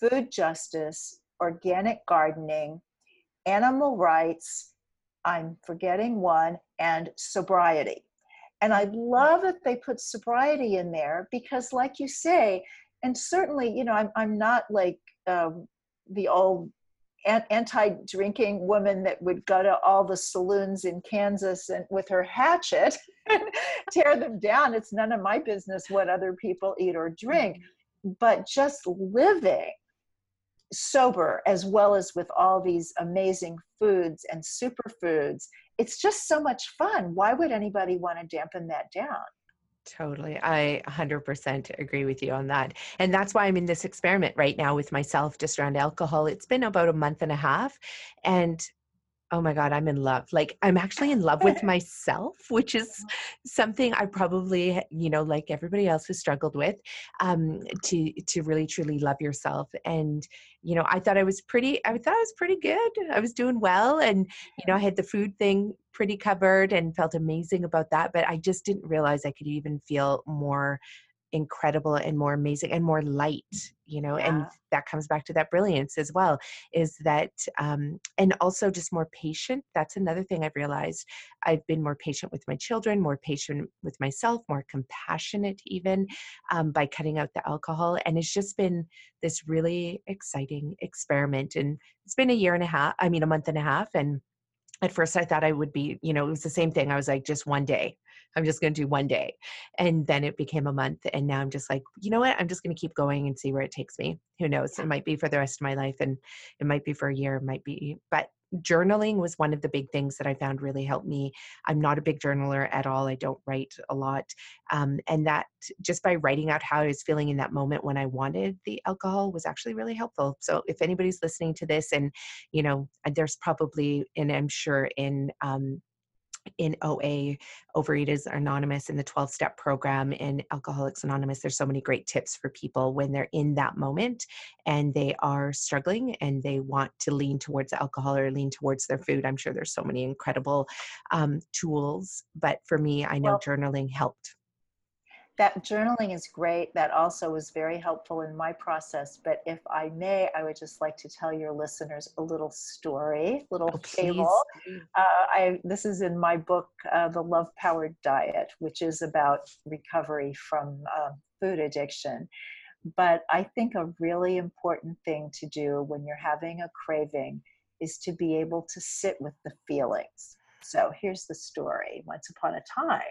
food justice, organic gardening, animal rights, I'm forgetting one, and sobriety. And I love that they put sobriety in there because, like you say, and certainly, you know, I'm, I'm not like um, the old anti-drinking woman that would go to all the saloons in Kansas and with her hatchet and tear them down. It's none of my business what other people eat or drink, mm-hmm. but just living sober as well as with all these amazing foods and superfoods. It's just so much fun. Why would anybody want to dampen that down? Totally. I 100% agree with you on that. And that's why I'm in this experiment right now with myself just around alcohol. It's been about a month and a half. And oh my God, I'm in love. Like, I'm actually in love with myself, which is something I probably, you know, like everybody else has struggled with, um, to, to really truly love yourself. And, you know, I thought I was pretty, I thought I was pretty good. I was doing well. And, you know, I had the food thing pretty covered and felt amazing about that. But I just didn't realize I could even feel more incredible and more amazing and more light you know yeah. and that comes back to that brilliance as well is that um and also just more patient that's another thing i've realized i've been more patient with my children more patient with myself more compassionate even um, by cutting out the alcohol and it's just been this really exciting experiment and it's been a year and a half i mean a month and a half and at first I thought I would be, you know, it was the same thing. I was like, just one day. I'm just going to do one day. And then it became a month. And now I'm just like, you know what? I'm just going to keep going and see where it takes me. Who knows? It might be for the rest of my life and it might be for a year, it might be, but journaling was one of the big things that I found really helped me. I'm not a big journaler at all. I don't write a lot. Um, and that just by writing out how I was feeling in that moment when I wanted the alcohol was actually really helpful. So if anybody's listening to this and, you know, there's probably, and I'm sure in um, in OA, Overeaters Anonymous, in the 12 step program, in Alcoholics Anonymous, there's so many great tips for people when they're in that moment and they are struggling and they want to lean towards alcohol or lean towards their food. I'm sure there's so many incredible um, tools, but for me, I know well, journaling helped that journaling is great. That also was very helpful in my process. But if I may, I would just like to tell your listeners a little story, little oh, fable. Uh, I this is in my book, uh, The Love Powered Diet, which is about recovery from uh, food addiction. But I think a really important thing to do when you're having a craving is to be able to sit with the feelings. So here's the story. Once upon a time,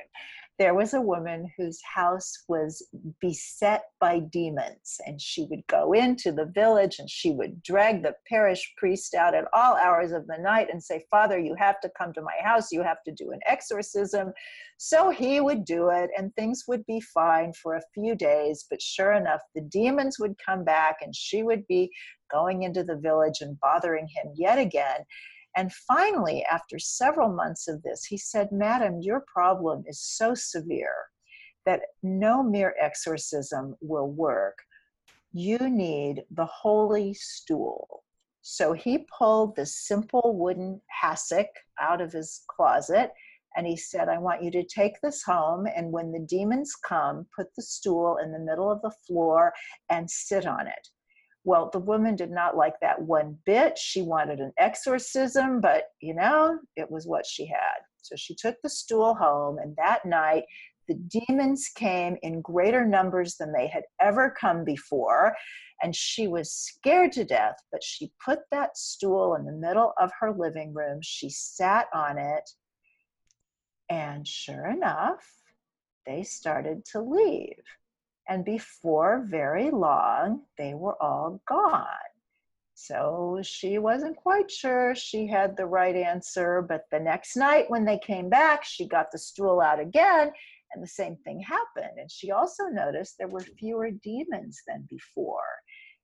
there was a woman whose house was beset by demons, and she would go into the village and she would drag the parish priest out at all hours of the night and say, Father, you have to come to my house, you have to do an exorcism. So he would do it, and things would be fine for a few days. But sure enough, the demons would come back, and she would be going into the village and bothering him yet again. And finally, after several months of this, he said, Madam, your problem is so severe that no mere exorcism will work. You need the holy stool. So he pulled this simple wooden hassock out of his closet and he said, I want you to take this home. And when the demons come, put the stool in the middle of the floor and sit on it. Well, the woman did not like that one bit. She wanted an exorcism, but you know, it was what she had. So she took the stool home, and that night the demons came in greater numbers than they had ever come before. And she was scared to death, but she put that stool in the middle of her living room. She sat on it. And sure enough, they started to leave. And before very long, they were all gone. So she wasn't quite sure she had the right answer. But the next night, when they came back, she got the stool out again, and the same thing happened. And she also noticed there were fewer demons than before.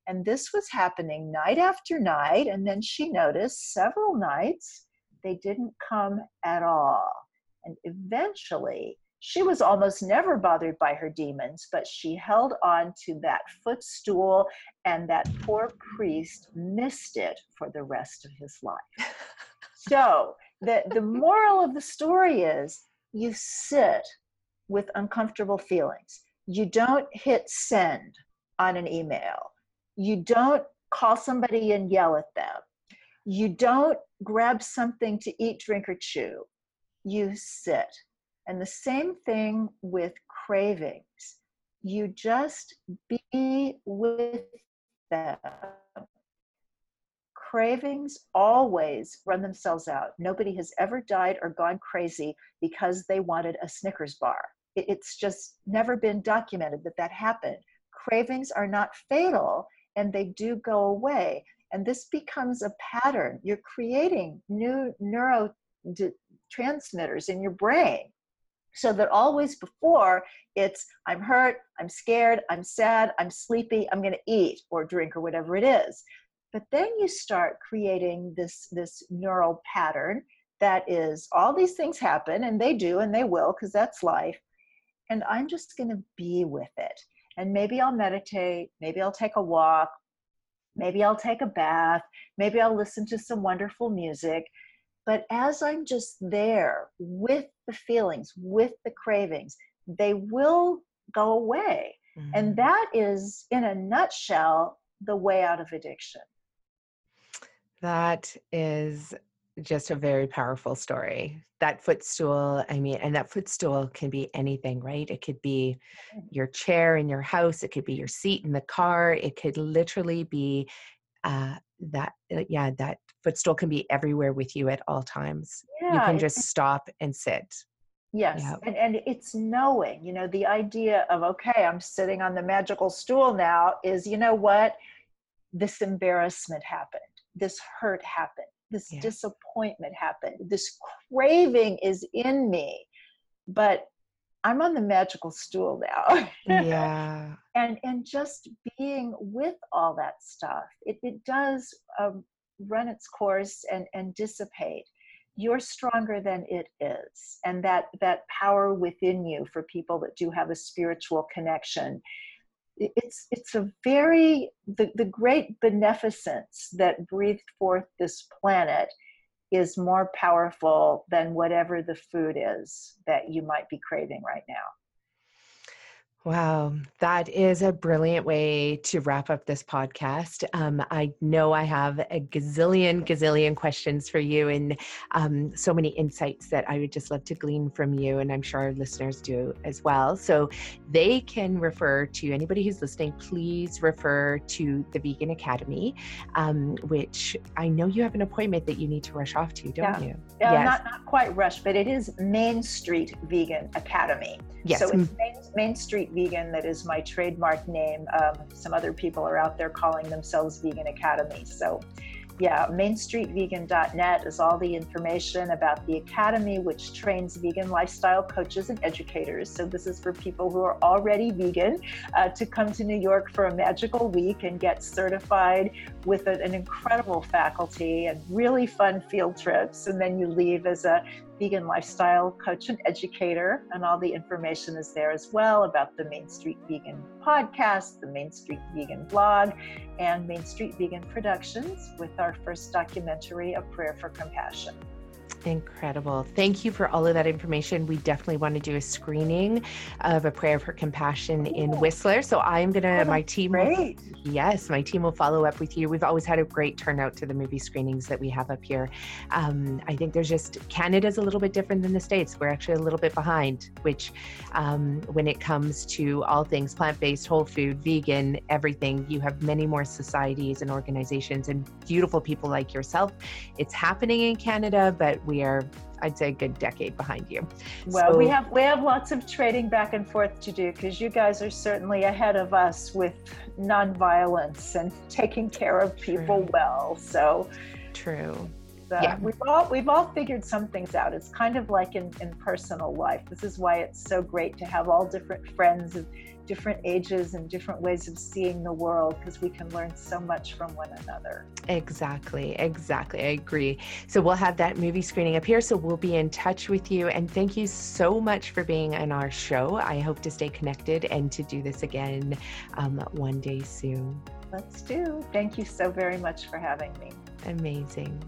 And this was happening night after night. And then she noticed several nights they didn't come at all. And eventually, she was almost never bothered by her demons, but she held on to that footstool, and that poor priest missed it for the rest of his life. so, the, the moral of the story is you sit with uncomfortable feelings. You don't hit send on an email. You don't call somebody and yell at them. You don't grab something to eat, drink, or chew. You sit and the same thing with cravings. You just be with them. Cravings always run themselves out. Nobody has ever died or gone crazy because they wanted a Snickers bar. It's just never been documented that that happened. Cravings are not fatal and they do go away. And this becomes a pattern. You're creating new neurotransmitters in your brain so that always before it's i'm hurt i'm scared i'm sad i'm sleepy i'm going to eat or drink or whatever it is. But then you start creating this this neural pattern that is all these things happen and they do and they will because that's life and i'm just going to be with it. And maybe i'll meditate maybe i'll take a walk maybe i'll take a bath maybe i'll listen to some wonderful music. But as I'm just there with the feelings, with the cravings, they will go away. Mm-hmm. And that is, in a nutshell, the way out of addiction. That is just a very powerful story. That footstool, I mean, and that footstool can be anything, right? It could be mm-hmm. your chair in your house, it could be your seat in the car, it could literally be uh, that, uh, yeah, that footstool can be everywhere with you at all times. Yeah, you can just stop and sit. Yes. Yep. And, and it's knowing, you know, the idea of, okay, I'm sitting on the magical stool now is, you know what? This embarrassment happened. This hurt happened. This yeah. disappointment happened. This craving is in me. But I'm on the magical stool now. yeah. And and just being with all that stuff, it, it does um, run its course and, and dissipate you're stronger than it is and that that power within you for people that do have a spiritual connection it's it's a very the, the great beneficence that breathed forth this planet is more powerful than whatever the food is that you might be craving right now Wow, that is a brilliant way to wrap up this podcast. Um, I know I have a gazillion, gazillion questions for you and um, so many insights that I would just love to glean from you, and I'm sure our listeners do as well. So they can refer to anybody who's listening, please refer to the Vegan Academy, um, which I know you have an appointment that you need to rush off to, don't yeah. you? Yeah, yes. not, not quite rush, but it is Main Street Vegan Academy. Yes. So it's Main, Main Street Vegan, that is my trademark name. Um, some other people are out there calling themselves Vegan Academy. So yeah, mainstreetvegan.net is all the information about the academy, which trains vegan lifestyle coaches and educators. So, this is for people who are already vegan uh, to come to New York for a magical week and get certified with a, an incredible faculty and really fun field trips. And then you leave as a vegan lifestyle coach and educator. And all the information is there as well about the Main Street Vegan podcast, the Main Street Vegan blog, and Main Street Vegan Productions with our first documentary, A Prayer for Compassion. Incredible. Thank you for all of that information. We definitely want to do a screening of a prayer for compassion in Whistler. So I'm going to, my team, great. Will, yes, my team will follow up with you. We've always had a great turnout to the movie screenings that we have up here. Um, I think there's just, Canada's a little bit different than the States. We're actually a little bit behind, which um, when it comes to all things plant based, whole food, vegan, everything, you have many more societies and organizations and beautiful people like yourself. It's happening in Canada, but we are I'd say a good decade behind you. Well, so, we have we have lots of trading back and forth to do because you guys are certainly ahead of us with nonviolence and taking care of people true. well. So true. Uh, yeah. we've all we've all figured some things out. It's kind of like in, in personal life. This is why it's so great to have all different friends and different ages and different ways of seeing the world because we can learn so much from one another. Exactly, exactly. I agree. So we'll have that movie screening up here. So we'll be in touch with you. And thank you so much for being on our show. I hope to stay connected and to do this again um, one day soon. Let's do. Thank you so very much for having me. Amazing.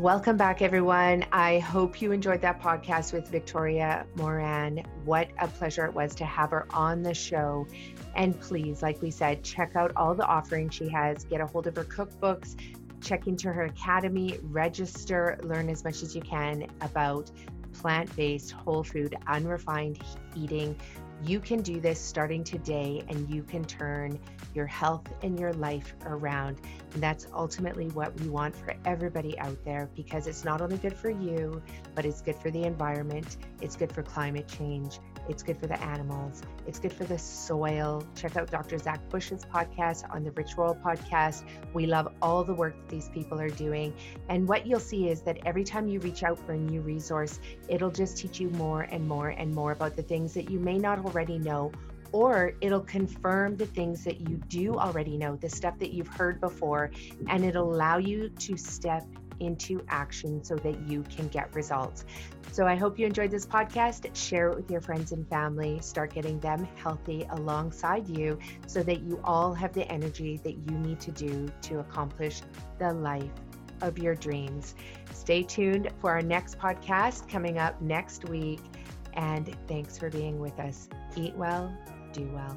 Welcome back, everyone. I hope you enjoyed that podcast with Victoria Moran. What a pleasure it was to have her on the show. And please, like we said, check out all the offerings she has, get a hold of her cookbooks, check into her academy, register, learn as much as you can about plant based, whole food, unrefined eating. You can do this starting today and you can turn your health and your life around. And that's ultimately what we want for everybody out there because it's not only good for you, but it's good for the environment, it's good for climate change, it's good for the animals, it's good for the soil. Check out Dr. Zach Bush's podcast on the Rich Roll podcast. We love all the work that these people are doing. And what you'll see is that every time you reach out for a new resource, it'll just teach you more and more and more about the things that you may not already know or it'll confirm the things that you do already know, the stuff that you've heard before, and it'll allow you to step into action so that you can get results. So I hope you enjoyed this podcast. Share it with your friends and family. Start getting them healthy alongside you so that you all have the energy that you need to do to accomplish the life of your dreams. Stay tuned for our next podcast coming up next week. And thanks for being with us. Eat well, do well.